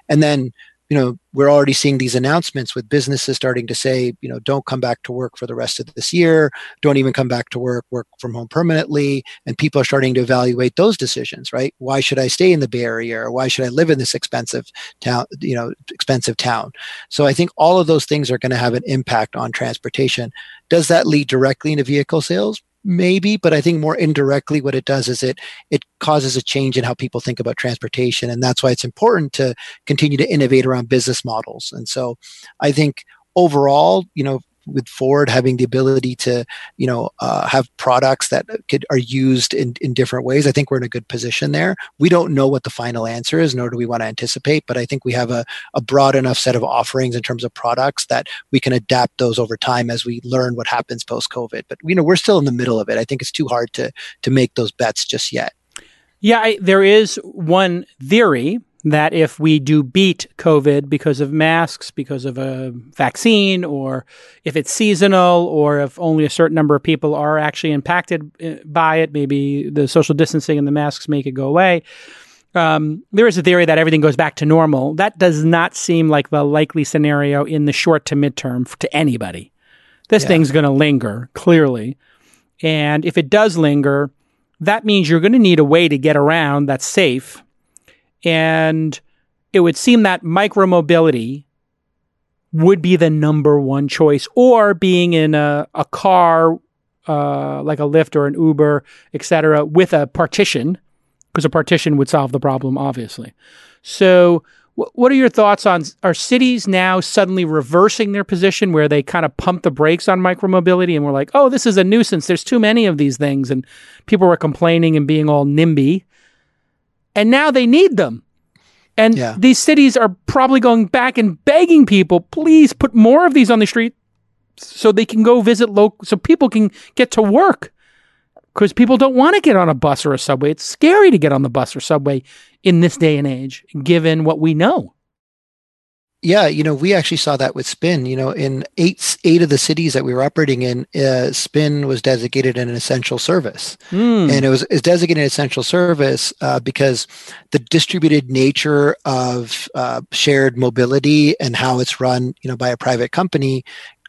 C: And then you know we're already seeing these announcements with businesses starting to say you know don't come back to work for the rest of this year don't even come back to work work from home permanently. And people are starting to evaluate those decisions right? Why should i stay in the bay area? Why should i live in this expensive town you know expensive town? So i think all of those things are going to have an impact on transportation. Does that lead directly into vehicle sales maybe but i think more indirectly what it does is it it causes a change in how people think about transportation and that's why it's important to continue to innovate around business models. And so i think overall you know with Ford having the ability to, you know, uh, have products that could are used in, in different ways. I think we're in a good position there. We don't know what the final answer is, nor do we want to anticipate, but I think we have a, a broad enough set of offerings in terms of products that we can adapt those over time as we learn what happens post COVID. But you know, we're still in the middle of it. I think it's too hard to to make those bets just yet.
B: Yeah, I, there is one theory that if we do beat COVID because of masks, because of a vaccine, or if it's seasonal, or if only a certain number of people are actually impacted uh, by it, maybe the social distancing and the masks make it go away. Um, there is a theory that everything goes back to normal. That does not seem like the likely scenario in the short to midterm to anybody. This yeah. thing's going to linger, clearly. And if it does linger, that means you're going to need a way to get around that's safe and it would seem that micromobility would be the number one choice, or being in a, a car uh, like a Lyft or an Uber, etc., with a partition, because a partition would solve the problem, obviously. So, wh- what are your thoughts on are cities now suddenly reversing their position where they kind of pump the brakes on micromobility and we're like, oh, this is a nuisance. There's too many of these things, and people were complaining and being all NIMBY and now they need them. And yeah. these cities are probably going back and begging people, please put more of these on the street so they can go visit local, so people can get to work. Because people don't want to get on a bus or a subway. It's scary to get on the bus or subway in this day and age, given what we know.
C: Yeah, you know, we actually saw that with Spin. You know, in eight eight of the cities that we were operating in, uh, Spin was designated an essential service, mm. and it was is designated an essential service uh, because the distributed nature of uh, shared mobility and how it's run, you know, by a private company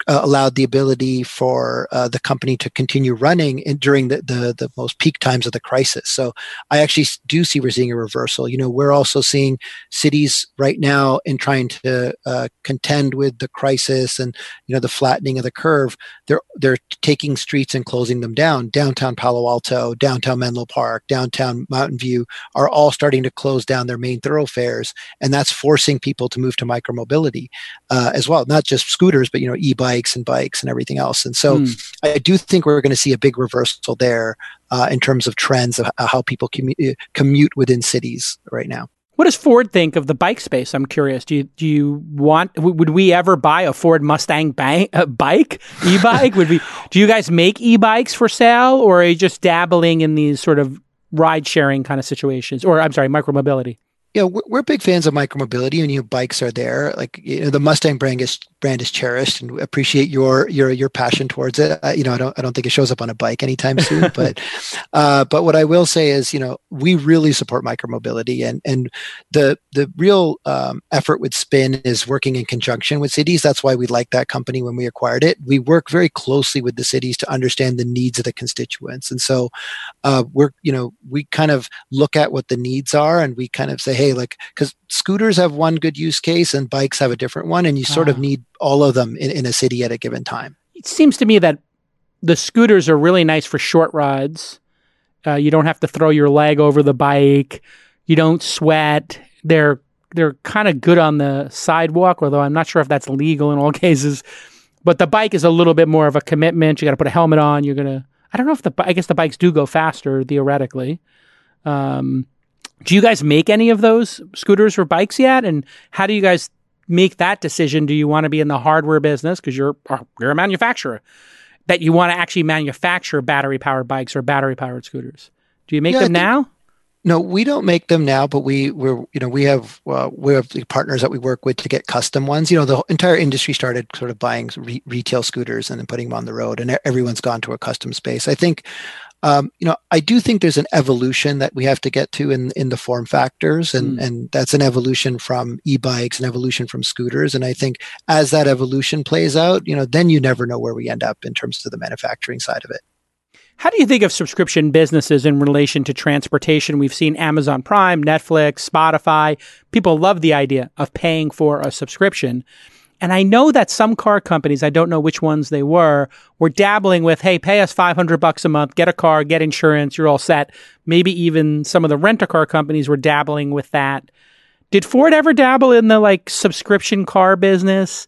C: uh, allowed the ability for uh, the company to continue running in, during the, the, the most peak times of the crisis. So I actually do see we're seeing a reversal. You know, we're also seeing cities right now in trying to uh, contend with the crisis and you know the flattening of the curve. They're they're taking streets and closing them down. Downtown Palo Alto, downtown Menlo Park, downtown Mountain View are all starting to close down their main thoroughfares, and that's forcing people to move to micromobility uh, as well. Not just scooters, but you know e-bikes bikes and bikes and everything else. And so mm. I do think we're going to see a big reversal there uh, in terms of trends of how people commu- uh, commute within cities right now.
B: What does Ford think of the bike space? I'm curious. Do you do you want? Would we ever buy a Ford Mustang bank, uh, bike, e-bike? would we? Do you guys make e-bikes for sale, or are you just dabbling in these sort of ride sharing kind of situations, or I'm sorry, micromobility?
C: Yeah, we're, we're big fans of micromobility, and you know, bikes are there. Like you know, the Mustang brand is brand is cherished, and appreciate your your your passion towards it. Uh, you know, I don't I don't think it shows up on a bike anytime soon, but uh, but what I will say is, you know, we really support micromobility, and and the the real um, effort with Spin is working in conjunction with cities. That's why we like that company when we acquired it. We work very closely with the cities to understand the needs of the constituents, and so uh, we're you know we kind of look at what the needs are, and we kind of say, hey like, because scooters have one good use case and bikes have a different one, and you sort uh, of need all of them in, in a city at a given time.
B: It seems to me that the scooters are really nice for short rides. Uh, you don't have to throw your leg over the bike. You don't sweat. They're they're kind of good on the sidewalk, although I'm not sure if that's legal in all cases. But the bike is a little bit more of a commitment. You got to put a helmet on. You're gonna. I don't know if the. I guess the bikes do go faster theoretically. Um, do you guys make any of those scooters or bikes yet? And how do you guys make that decision? Do you want to be in the hardware business because you're uh, you're a manufacturer that you want to actually manufacture battery powered bikes or battery powered scooters? Do you make yeah, them now?
C: No, we don't make them now, but we we're you know we have uh, we have partners that we work with to get custom ones. You know, the entire industry started sort of buying re- retail scooters and then putting them on the road, and everyone's gone to a custom space. I think Um, you know, I do think there's an evolution that we have to get to in in the form factors, and mm. and that's an evolution from e-bikes, an evolution from scooters, and I think as that evolution plays out, you know, then you never know where we end up in terms of the manufacturing side of it.
B: How do you think of subscription businesses in relation to transportation? We've seen Amazon Prime, Netflix, Spotify. People love the idea of paying for a subscription. And I know that some car companies, I don't know which ones they were, were dabbling with, hey, pay us 500 bucks a month, get a car, get insurance, you're all set. Maybe even some of the rent a car companies were dabbling with that. Did Ford ever dabble in the like subscription car business?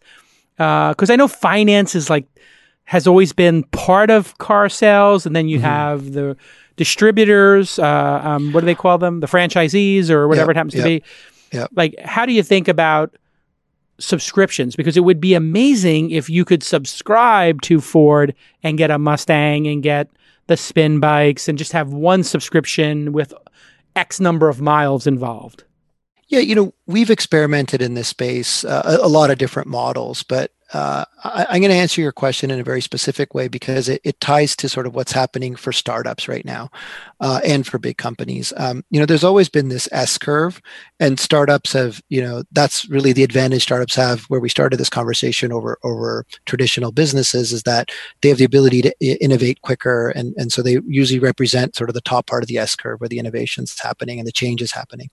B: Because uh, I know finance is like, has always been part of car sales. And then you mm-hmm. have the distributors, uh, um, what do they call them? The franchisees or whatever yep, it happens yep, to be. Yep. Like, how do you think about subscriptions because it would be amazing if you could subscribe to Ford and get a Mustang and get the spin bikes and just have one subscription with X number of miles involved.
C: Yeah, you know, we've experimented in this space, uh, a, a, lot of different models, but uh, I, am going to answer your question in a very specific way because it, it, ties to sort of what's happening for startups right now uh, and for big companies. Um, you know, there's always been this S curve, and startups have, you know, that's really the advantage startups have where we started this conversation over over traditional businesses is that they have the ability to innovate quicker, and and so they usually represent sort of the top part of the S curve where the innovation's happening and the change is happening.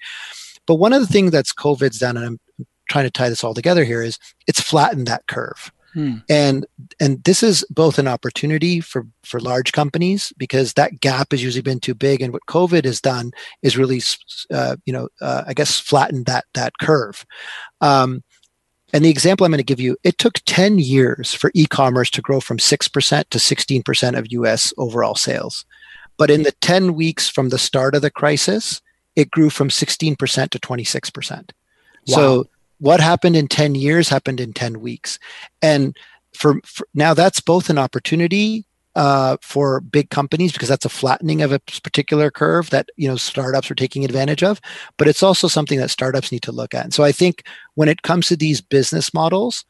C: But one of the things that's COVID's done, and I'm trying to tie this all together here, is it's flattened that curve. Hmm. And and this is both an opportunity for for large companies because that gap has usually been too big. And what COVID has done is really, uh, you know, uh, I guess flattened that that curve. Um, and the example I'm going to give you, it took 10 years for e-commerce to grow from 6% to 16% of US overall sales. But in the 10 weeks from the start of the crisis, it grew from 16% to 26%. Wow. So what happened in 10 years happened in 10 weeks. And for, for now, that's both an opportunity uh, for big companies because that's a flattening of a particular curve that you know startups are taking advantage of but it's also something that startups need to look at and so i think when it comes to these business models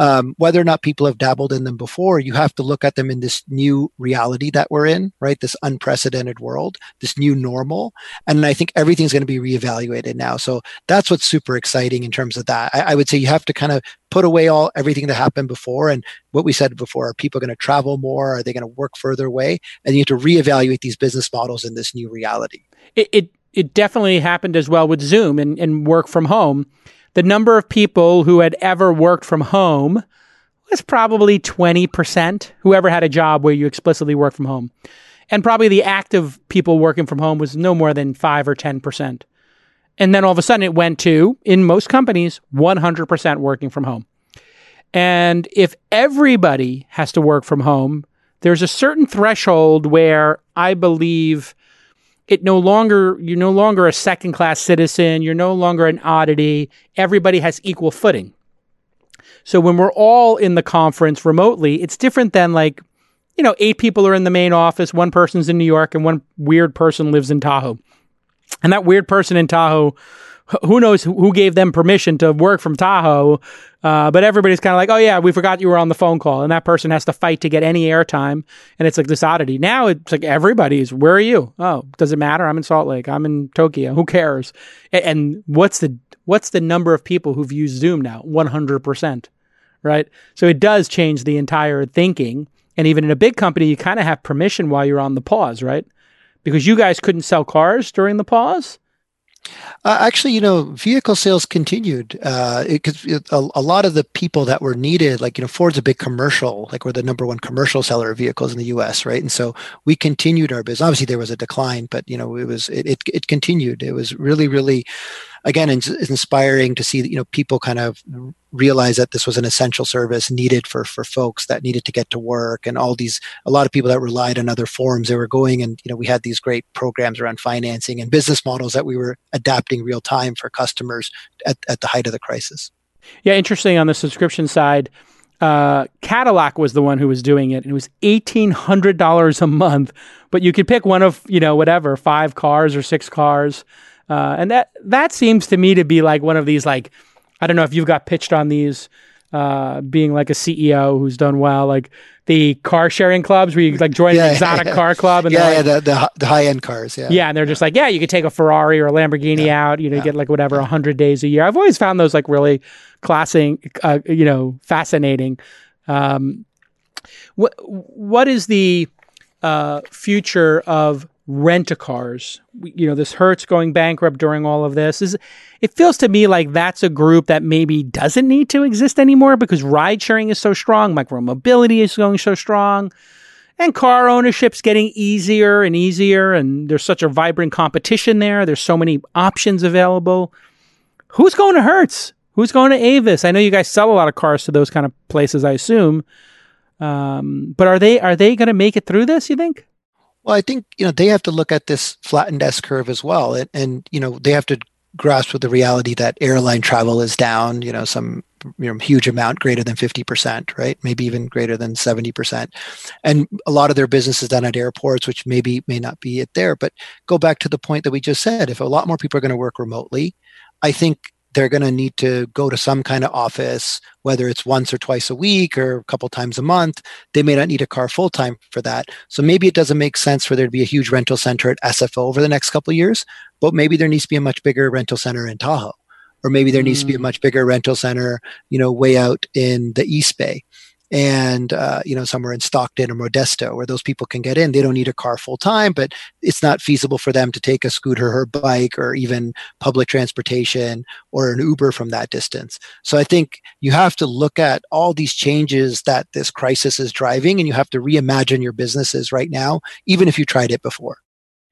C: um, whether or not people have dabbled in them before, you have to look at them in this new reality that we're in, right? This unprecedented world, this new normal. And I think everything's going to be reevaluated now. So that's what's super exciting in terms of that. I, I would say you have to kind of put away all everything that happened before and what we said before are people going to travel more are they going to work further away and you have to reevaluate these business models in this new reality
B: it, it, it definitely happened as well with zoom and, and work from home the number of people who had ever worked from home was probably 20%, whoever had a job where you explicitly work from home. And probably the active people working from home was no more than 5 or 10%. And then all of a sudden it went to, in most companies, 100% working from home. And if everybody has to work from home, there's a certain threshold where I believe it no longer you're no longer a second class citizen you're no longer an oddity. Everybody has equal footing. So when we're all in the conference remotely it's different than like you know eight people are in the main office one person's in new york and one weird person lives in tahoe. And that weird person in tahoe who knows who gave them permission to work from Tahoe. Uh, but everybody's kind of like, oh yeah, we forgot you were on the phone call, and that person has to fight to get any airtime, and it's like this oddity. Now it's like everybody's. Where are you? Oh, does it matter? I'm in Salt Lake. I'm in Tokyo. Who cares? And, and what's the what's the number of people who've used Zoom now? One hundred percent, right? So it does change the entire thinking. And even in a big company, you kind of have permission while you're on the pause, right? Because you guys couldn't sell cars during the pause
C: uh, actually, you know, vehicle sales continued because uh, a, a, lot of the people that were needed, like you know, Ford's a big commercial, like we're the number one commercial seller of vehicles in the U.S., right? And so we continued our business. Obviously, there was a decline, but you know, it was it it, it continued. It was really really again it's, inspiring to see you know people kind of realize that this was an essential service needed for for folks that needed to get to work and all these a lot of people that relied on other forms they were going and you know we had these great programs around financing and business models that we were adapting real time for customers at, at the height of the crisis
B: yeah interesting on the subscription side uh, Cadillac was the one who was doing it, and it was eighteen hundred dollars a month. But you could pick one of you know whatever five cars or six cars, uh, and that that seems to me to be like one of these like I don't know if you've got pitched on these uh, being like a CEO who's done well, like the car sharing clubs where you like join
C: Yeah,
B: an exotic
C: yeah.
B: car club and
C: yeah,
B: they're
C: yeah, the the, the high end cars. Yeah,
B: yeah, and they're just like, yeah, you could take a Ferrari or a Lamborghini out, you know, get like whatever, a hundred days a year. I've always found those like really classing, uh, you know, fascinating. Um, what what is the uh, future of rent a cars? You know, this Hertz going bankrupt during all of this is. It feels to me like that's a group that maybe doesn't need to exist anymore because ride sharing is so strong, micromobility is going so strong and car ownership's getting easier and easier and there's such a vibrant competition there there's so many options available who's going to hertz who's going to avis i know you guys sell a lot of cars to those kind of places i assume um, but are they are they going to make it through this you think
C: Well, I think you know they have to look at this flattened S curve as well, and, and you know they have to grasp with the reality that airline travel is down. You know, some you know huge amount, greater than fifty percent, right? Maybe even greater than seventy percent, and a lot of their business is done at airports, which maybe may not be it there. But go back to the point that we just said: if a lot more people are going to work remotely, I think they're going to need to go to some kind of office, whether it's once or twice a week or a couple times a month. They may not need a car full time for that. So maybe it doesn't make sense for there to be a huge rental center at SFO over the next couple of years, but maybe there needs to be a much bigger rental center in Tahoe. Or maybe there needs to be a
B: Mm.
C: much bigger rental center, you know, way out in the East Bay and uh, you know somewhere in Stockton or Modesto where those people can get in. They don't need a car full time, but it's not feasible for them to take a scooter or bike or even public transportation or an Uber from that distance. So I think you have to look at all these changes that this crisis is driving, and you have to reimagine your businesses right now, even if you tried it before.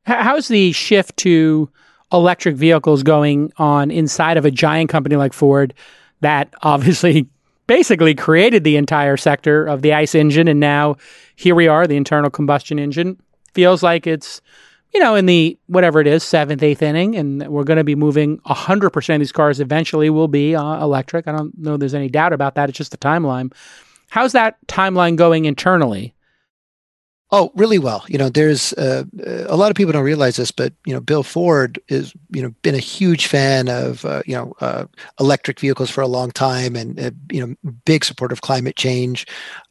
B: How's the shift to electric vehicles going on inside of a giant company like ford that obviously basically created the entire sector of the ICE engine, and now here we are, the internal combustion engine. Feels like it's, you know, in the whatever it is, seventh, eighth inning, and we're going to be moving 100% of these cars eventually will be uh, electric. I don't know there's any doubt about that. It's just the timeline. How's that timeline going internally?
C: Oh, really well. You know, there's uh, a lot of people don't realize this, but you know, Bill Ford is you know been a huge fan of uh, you know uh, electric vehicles for a long time, and uh, you know, big supporter of climate change.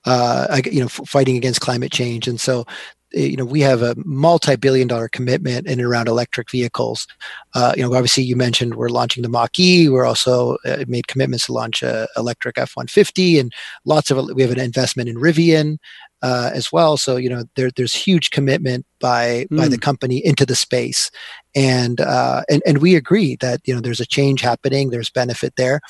C: Uh, you know, f- fighting against climate change, and so you know we have a multi-billion-dollar commitment in and around electric vehicles. Uh, you know, obviously you mentioned we're launching the Mach E. We're also uh, made commitments to launch a electric F-150, and lots of we have an investment in Rivian uh, as well. So you know there, there's huge commitment by by the company into the space, and uh, and and we agree that you know there's a change happening. There's benefit there.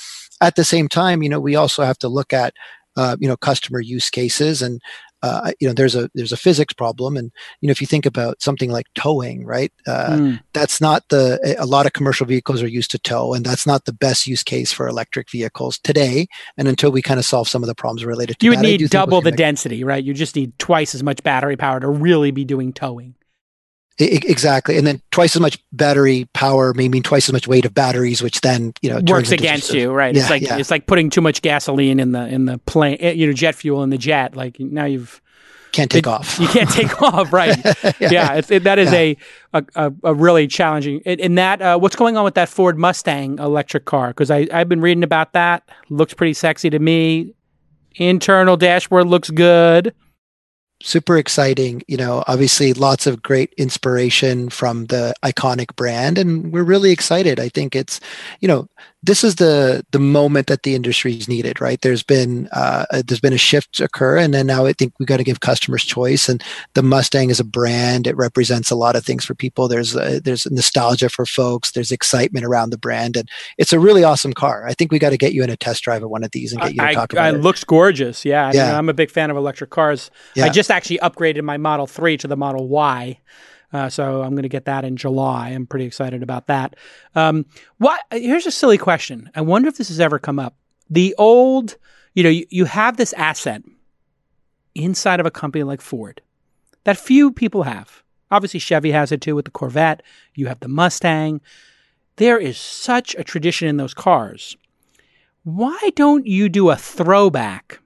C: At the same time, you know we also have to look at uh, you know customer use cases and. Uh, you know, there's a there's a physics problem, and you know, if you think about something like towing, right? Uh,
B: Mm.
C: that's not the a lot of commercial vehicles are used to tow and that's not the best use case for electric vehicles today and until we kind of solve some of the problems related to
B: You would
C: that,
B: need double the
C: gonna-
B: density, right? You just need twice as much battery power to really be doing towing.
C: Exactly and then twice as much battery power may mean twice as much weight of batteries which then you know
B: works against you, right?
C: yeah,
B: it's like
C: yeah.
B: it's like putting too much gasoline in the in the plane, eh, you know, jet fuel in the jet. Like now you've
C: can't take
B: it-
C: off
B: you can't take off, right? yeah, it, that is a, a a really challenging. In in that, uh, what's going on with that Ford Mustang electric car? Because I I've been reading about that. Looks pretty sexy to me. Internal dashboard looks good.
C: Super exciting you know obviously lots of great inspiration from the iconic brand and we're really excited. I think it's you know this is the the moment that the industry's needed right? There's been uh, a- there's been a shift occur and then now i think we got to give customers choice and the mustang is a brand. It represents a lot of things for people. There's uh, there's nostalgia for folks. There's excitement around the brand and it's a really awesome car. I think we got to get you in a test drive of one of these and get you to
B: I,
C: talk
B: I,
C: about
B: it
C: it.
B: looks gorgeous. Yeah,
C: Yeah.
B: know, I'm a big fan of electric cars. I just actually upgraded my Model Three to the Model Y, uh, so I'm going to get that in July. I'm pretty excited about that. Um, what? Here's a silly question. I wonder if this has ever come up. The old, you know, you, you have this asset inside of a company like Ford that few people have. Obviously, Chevy has it too with the Corvette. You have the Mustang. There is such a tradition in those cars. Why don't you do a throwback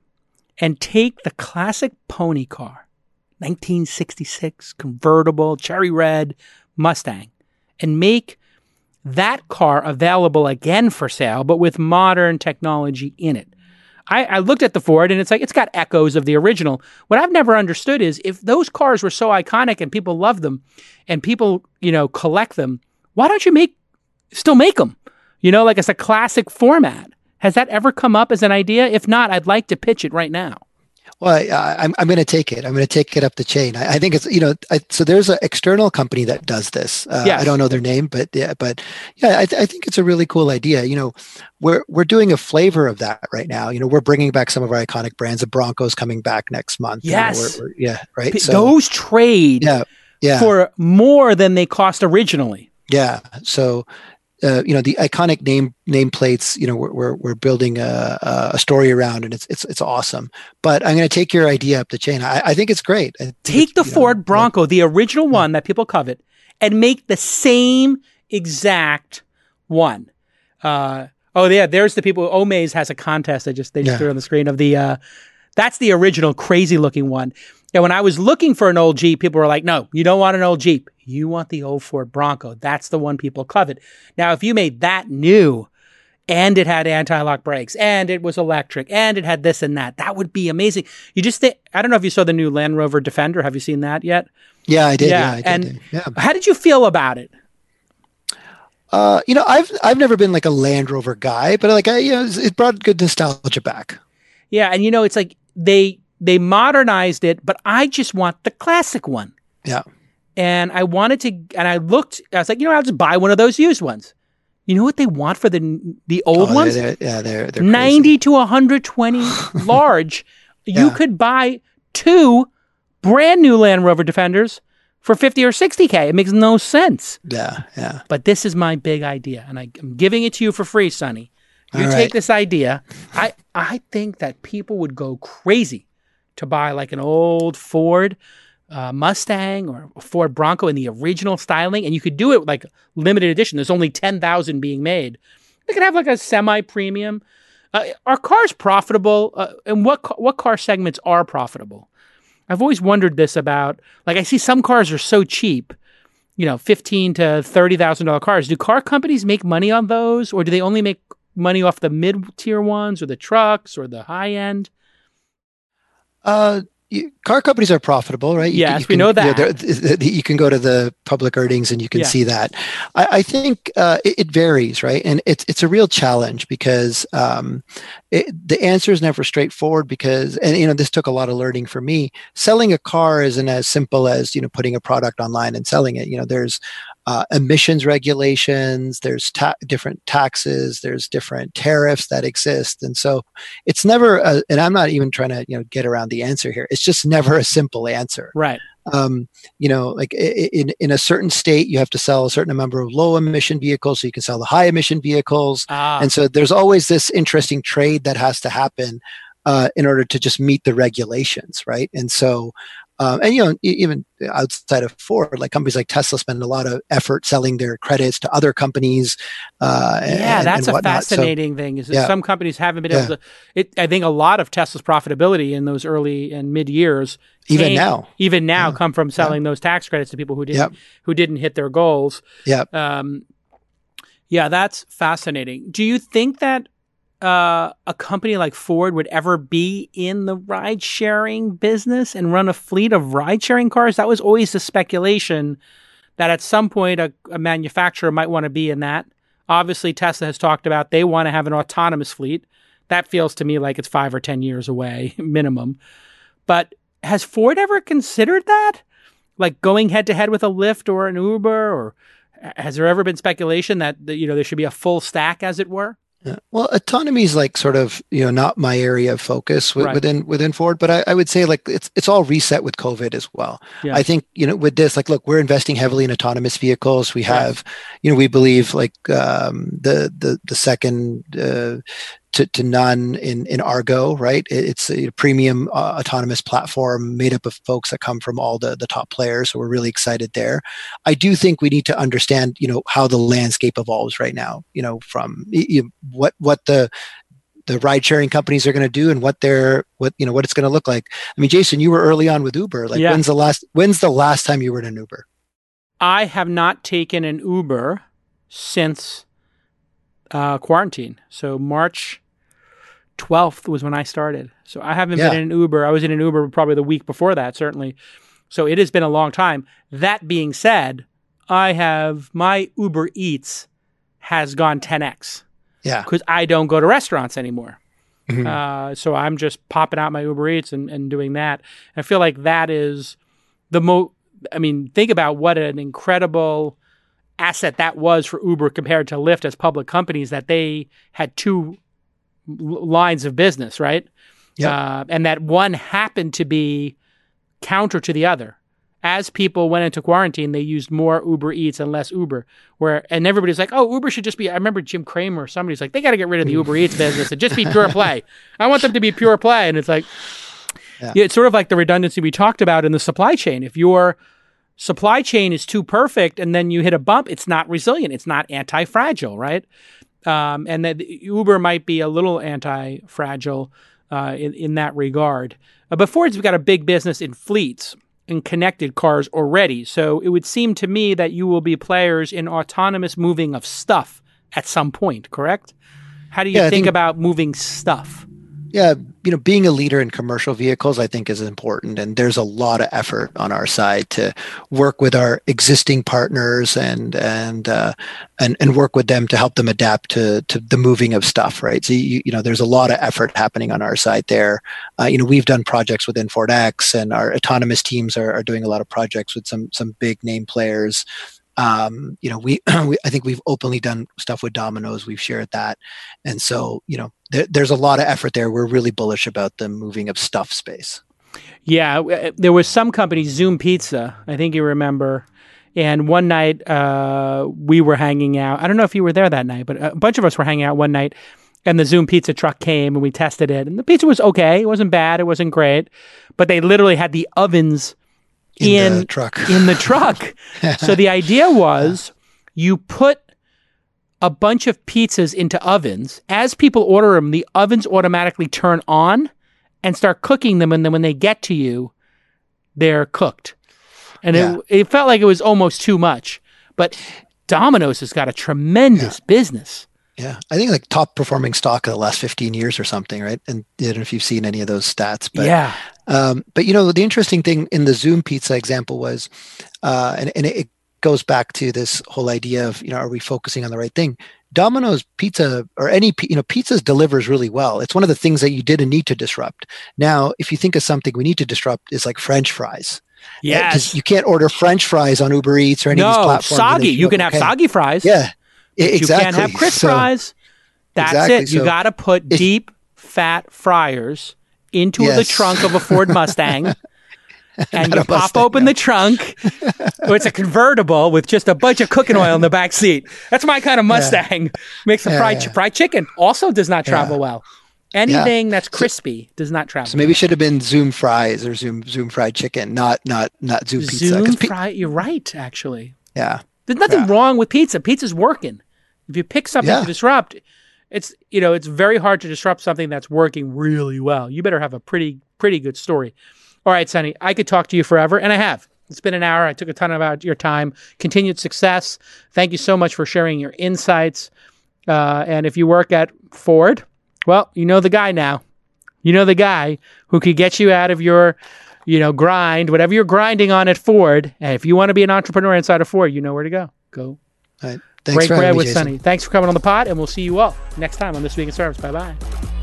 B: and take the classic pony car, 1966 convertible cherry red Mustang, and make that car available again for sale, but with modern technology in it? I, I looked at the Ford and it's like it's got echoes of the original. What I've never understood is if those cars were so iconic and people love them, and people you know collect them, why don't you make still make them? You know, like it's a classic format. Has that ever come up as an idea? If not, I'd like to pitch it right now.
C: Well, I, am I'm, I'm going to take it. I'm going to take it up the chain. I, I think it's you know, I, so there's an external company that does this. Uh, yes. I don't know their name, but yeah, but yeah, I, th- I think it's a really cool idea. You know, we're we're doing a flavor of that right now. You know, we're bringing back some of our iconic brands. The Broncos coming back next month.
B: Yes,
C: you know, we're, we're, yeah, right.
B: So, those trade yeah, yeah. for more than they cost originally.
C: Yeah. So uh, you know the iconic name nameplates you know we're, we're, we're building a, a, story around and it's it's it's awesome but i'm going to take your idea up the chain i, I think it's great
B: take the ford know, bronco yeah. the original yeah. one that people covet and make the same exact one uh, oh yeah there's the people omaze has a contest i just they just yeah. threw on the screen of the uh, that's the original crazy looking one and when I was looking for an old Jeep, people were like, no, you don't want an old Jeep. You want the old Ford Bronco. That's the one people covet. Now, if you made that new and it had anti-lock brakes and it was electric and it had this and that, that would be amazing. You just think, I don't know if you saw the new Land Rover Defender. Have you seen that yet?
C: Yeah, I did. Yeah, yeah I did,
B: and yeah. how did you feel about it?
C: Uh, you know, I've I've never been like a Land Rover guy, but like I, you know, it brought good nostalgia back.
B: Yeah, and you know, it's like they they modernized it, but I just want the classic one.
C: Yeah.
B: And I wanted to, and I looked, I was like, you know, I'll just buy one of those used ones. You know what they want for the the old
C: oh,
B: ones?
C: They're, they're, yeah, they're, they're
B: 90 to 120 large. yeah. You could buy two brand new Land Rover Defenders for 50 or 60K. It makes no sense.
C: Yeah, yeah.
B: But this is my big idea, and I, am giving it to you for free, Sunny. You All take right. this idea. I, I think that people would go crazy to buy like an old Ford uh, Mustang or Ford Bronco in the original styling, and you could do it like limited edition. There's only ten thousand being made. They could have like a semi premium. Uh, are cars profitable? Uh, and what what car segments are profitable? I've always wondered this about. Like I see some cars are so cheap, you know, fifteen to thirty thousand dollar cars. Do car companies make money on those, or do they only make money off the mid tier ones, or the trucks, or the high end?
C: Uh, you, car companies are profitable, right?
B: You yes, can, we can, know that.
C: You, know, you, can go to the public earnings and you can yeah. see that. I, I think uh, it, it, varies, right? And it's it's a real challenge because um, it, the answer is never straightforward. Because and you know this took a lot of learning for me. Selling a car isn't as simple as you know putting a product online and selling it. You know, there's uh, emissions regulations, there's ta- different taxes, there's different tariffs that exist, and so it's never. A, and I'm not even trying to you know get around the answer here. It's just never a simple answer.
B: Right.
C: Um, you know, like in in a certain state, you have to sell a certain number of low emission vehicles, so you can sell the high emission vehicles, ah. and so there's always this interesting trade that has to happen uh, in order to just meet the regulations, right? And so um, and you know, even outside of Ford, like companies like Tesla spend a lot of effort selling their credits to other companies.
B: Uh, yeah, and, that's and a fascinating so, thing. Is that yeah. some companies haven't been able yeah. to. It, I think a lot of Tesla's profitability in those early and mid years,
C: even came, now,
B: even now, yeah. come from selling those tax credits to people who didn't who didn't hit their goals.
C: Yeah.
B: Um, yeah, that's fascinating. Do you think that uh, a company like Ford would ever be in the ride sharing business and run a fleet of ride sharing cars. That was always the speculation that at some point a, a manufacturer might want to be in that. Obviously, Tesla has talked about they want to have an autonomous fleet. That feels to me like it's five or 10 years away, minimum. But has Ford ever considered that? Like going head to head with a Lyft or an Uber? Or has there ever been speculation that, you know, there should be a full stack, as it were?
C: Yeah. Well, autonomy is like sort of you know not my area of focus right. within within Ford, but I, I, would say like it's it's all reset with COVID as well. Yeah. I think you know with this like look, we're investing heavily in autonomous vehicles. We have, right. you know, we believe like um, the the the second uh, to, to none in, in Argo, right? It's a premium uh, autonomous platform made up of folks that come from all the, the top players. So we're really excited there. I do think we need to understand, you know, how the landscape evolves right now, you know, from you know, what, what the, the ride sharing companies are going to do and what they're what you know what it's going to look like i mean jason you were early on with uber like yeah. when's the last when's the last time you were in an uber
B: i have not taken an uber since uh, quarantine so march 12th was when I started. So I haven't
C: Yeah.
B: been in an Uber. I was in an Uber probably the week before that, certainly. So it has been a long time. That being said, I have my Uber Eats has gone 10x
C: Yeah.
B: because I don't go to restaurants anymore.
C: Mhm.
B: Uh, so I'm just popping out my Uber Eats and, and doing that. I feel like that is the mo. I mean, think about what an incredible asset that was for Uber compared to Lyft as public companies that they had two lines of business, right?
C: Yep.
B: Uh, and that one happened to be counter to the other. As people went into quarantine, they used more Uber Eats and less Uber. Where and everybody's like, "Oh, Uber should just be." I remember Jim Cramer. Or somebody's like, "They got to get rid of the Uber Eats business and just be pure play." I want them to be pure play, and it's like,
C: Yeah.
B: yeah, it's sort of like the redundancy we talked about in the supply chain. If your supply chain is too perfect and then you hit a bump, it's not resilient. It's not anti-fragile, right? Um, and that Uber might be a little anti-fragile uh, in in that regard. Uh, but Ford's got a big business in fleets and connected cars already, so it would seem to me that you will be players in autonomous moving of stuff at some point. Correct? How do you
C: Yeah,
B: think
C: think-
B: about moving stuff?
C: Yeah you know being a leader in commercial vehicles i think is important and there's a lot of effort on our side to work with our existing partners and and uh, and, and work with them to help them adapt to to the moving of stuff right? So you, you know there's a lot of effort happening on our side there. Uh, you know we've done projects within ford x and our autonomous teams are, are doing a lot of projects with some some big name players um, you know, we, we I think we've openly done stuff with Domino's. We've shared that, and so you know, there, there's a lot of effort there. We're really bullish about the moving of stuff space.
B: Yeah, there was some company, Zoom Pizza. I think you remember. And one night uh, we were hanging out. I don't know if you were there that night, but a bunch of us were hanging out one night. And the Zoom Pizza truck came and we tested it. And the pizza was okay. It wasn't bad. It wasn't great. But they literally had the ovens
C: In,
B: in
C: the truck.
B: in the truck. so the idea was you put a bunch of pizzas into ovens. As people order them, the ovens automatically turn on and start cooking them. And then when they get to you, they're cooked. And
C: Yeah.
B: it, it felt like it was almost too much. But Domino's has got a tremendous business.
C: Yeah, I think like top performing stock of the last 15 years or something, right? And I don't know if you've seen any of those stats, but
B: yeah.
C: Um, but you know, the interesting thing in the Zoom pizza example was, uh, and, and it goes back to this whole idea of, you know, are we focusing on the right thing? Domino's pizza or any, you know, pizzas delivers really well. It's one of the things that you didn't need to disrupt. Now, if you think of something we need to disrupt is like French fries. 'cause
B: Yes.
C: You can't order French fries on Uber Eats or any of these
B: No,
C: platforms.
B: soggy.
C: show
B: You can have
C: okay.
B: soggy fries.
C: Yeah. Exactly.
B: You can't have crisp
C: So-
B: fries. That's
C: Exactly.
B: it. You
C: So
B: got to put
C: if-
B: deep fat fryers into the trunk of a Ford Mustang. And you pop
C: Mustang,
B: open
C: no.
B: the trunk. or it's a convertible with just a bunch of cooking oil in the back seat. That's my kind of Mustang. Makes the
C: Yeah,
B: fried,
C: yeah.
B: fried chicken also does not travel well. Anything that's crispy does not travel.
C: So maybe it should have been Zoom fries or Zoom Zoom fried chicken, not not not Zoom pizza.
B: Zoom
C: pi-
B: fry. You're right, actually.
C: yeah.
B: There's nothing
C: Yeah.
B: wrong with pizza. Pizza's working. If you pick something
C: Yeah.
B: to disrupt, it's you know it's very hard to disrupt something that's working really well. You better have a pretty pretty good story. All right, Sunny, I could talk to you forever, and I have. It's been an hour. I took a ton about your time. Continued success. Thank you so much for sharing your insights. Uh, and if you work at Ford, well, you know the guy now. You know the guy who could get you out of your, you know, grind, whatever you're grinding on at Ford. And if you want to be an entrepreneur inside of Ford, you know where to go. Go
C: All right. Thanks
B: break
C: for
B: bread with
C: Jason.
B: Sunny. Thanks for coming on the pod, and we'll see you all next time on This Week in Service. Bye bye.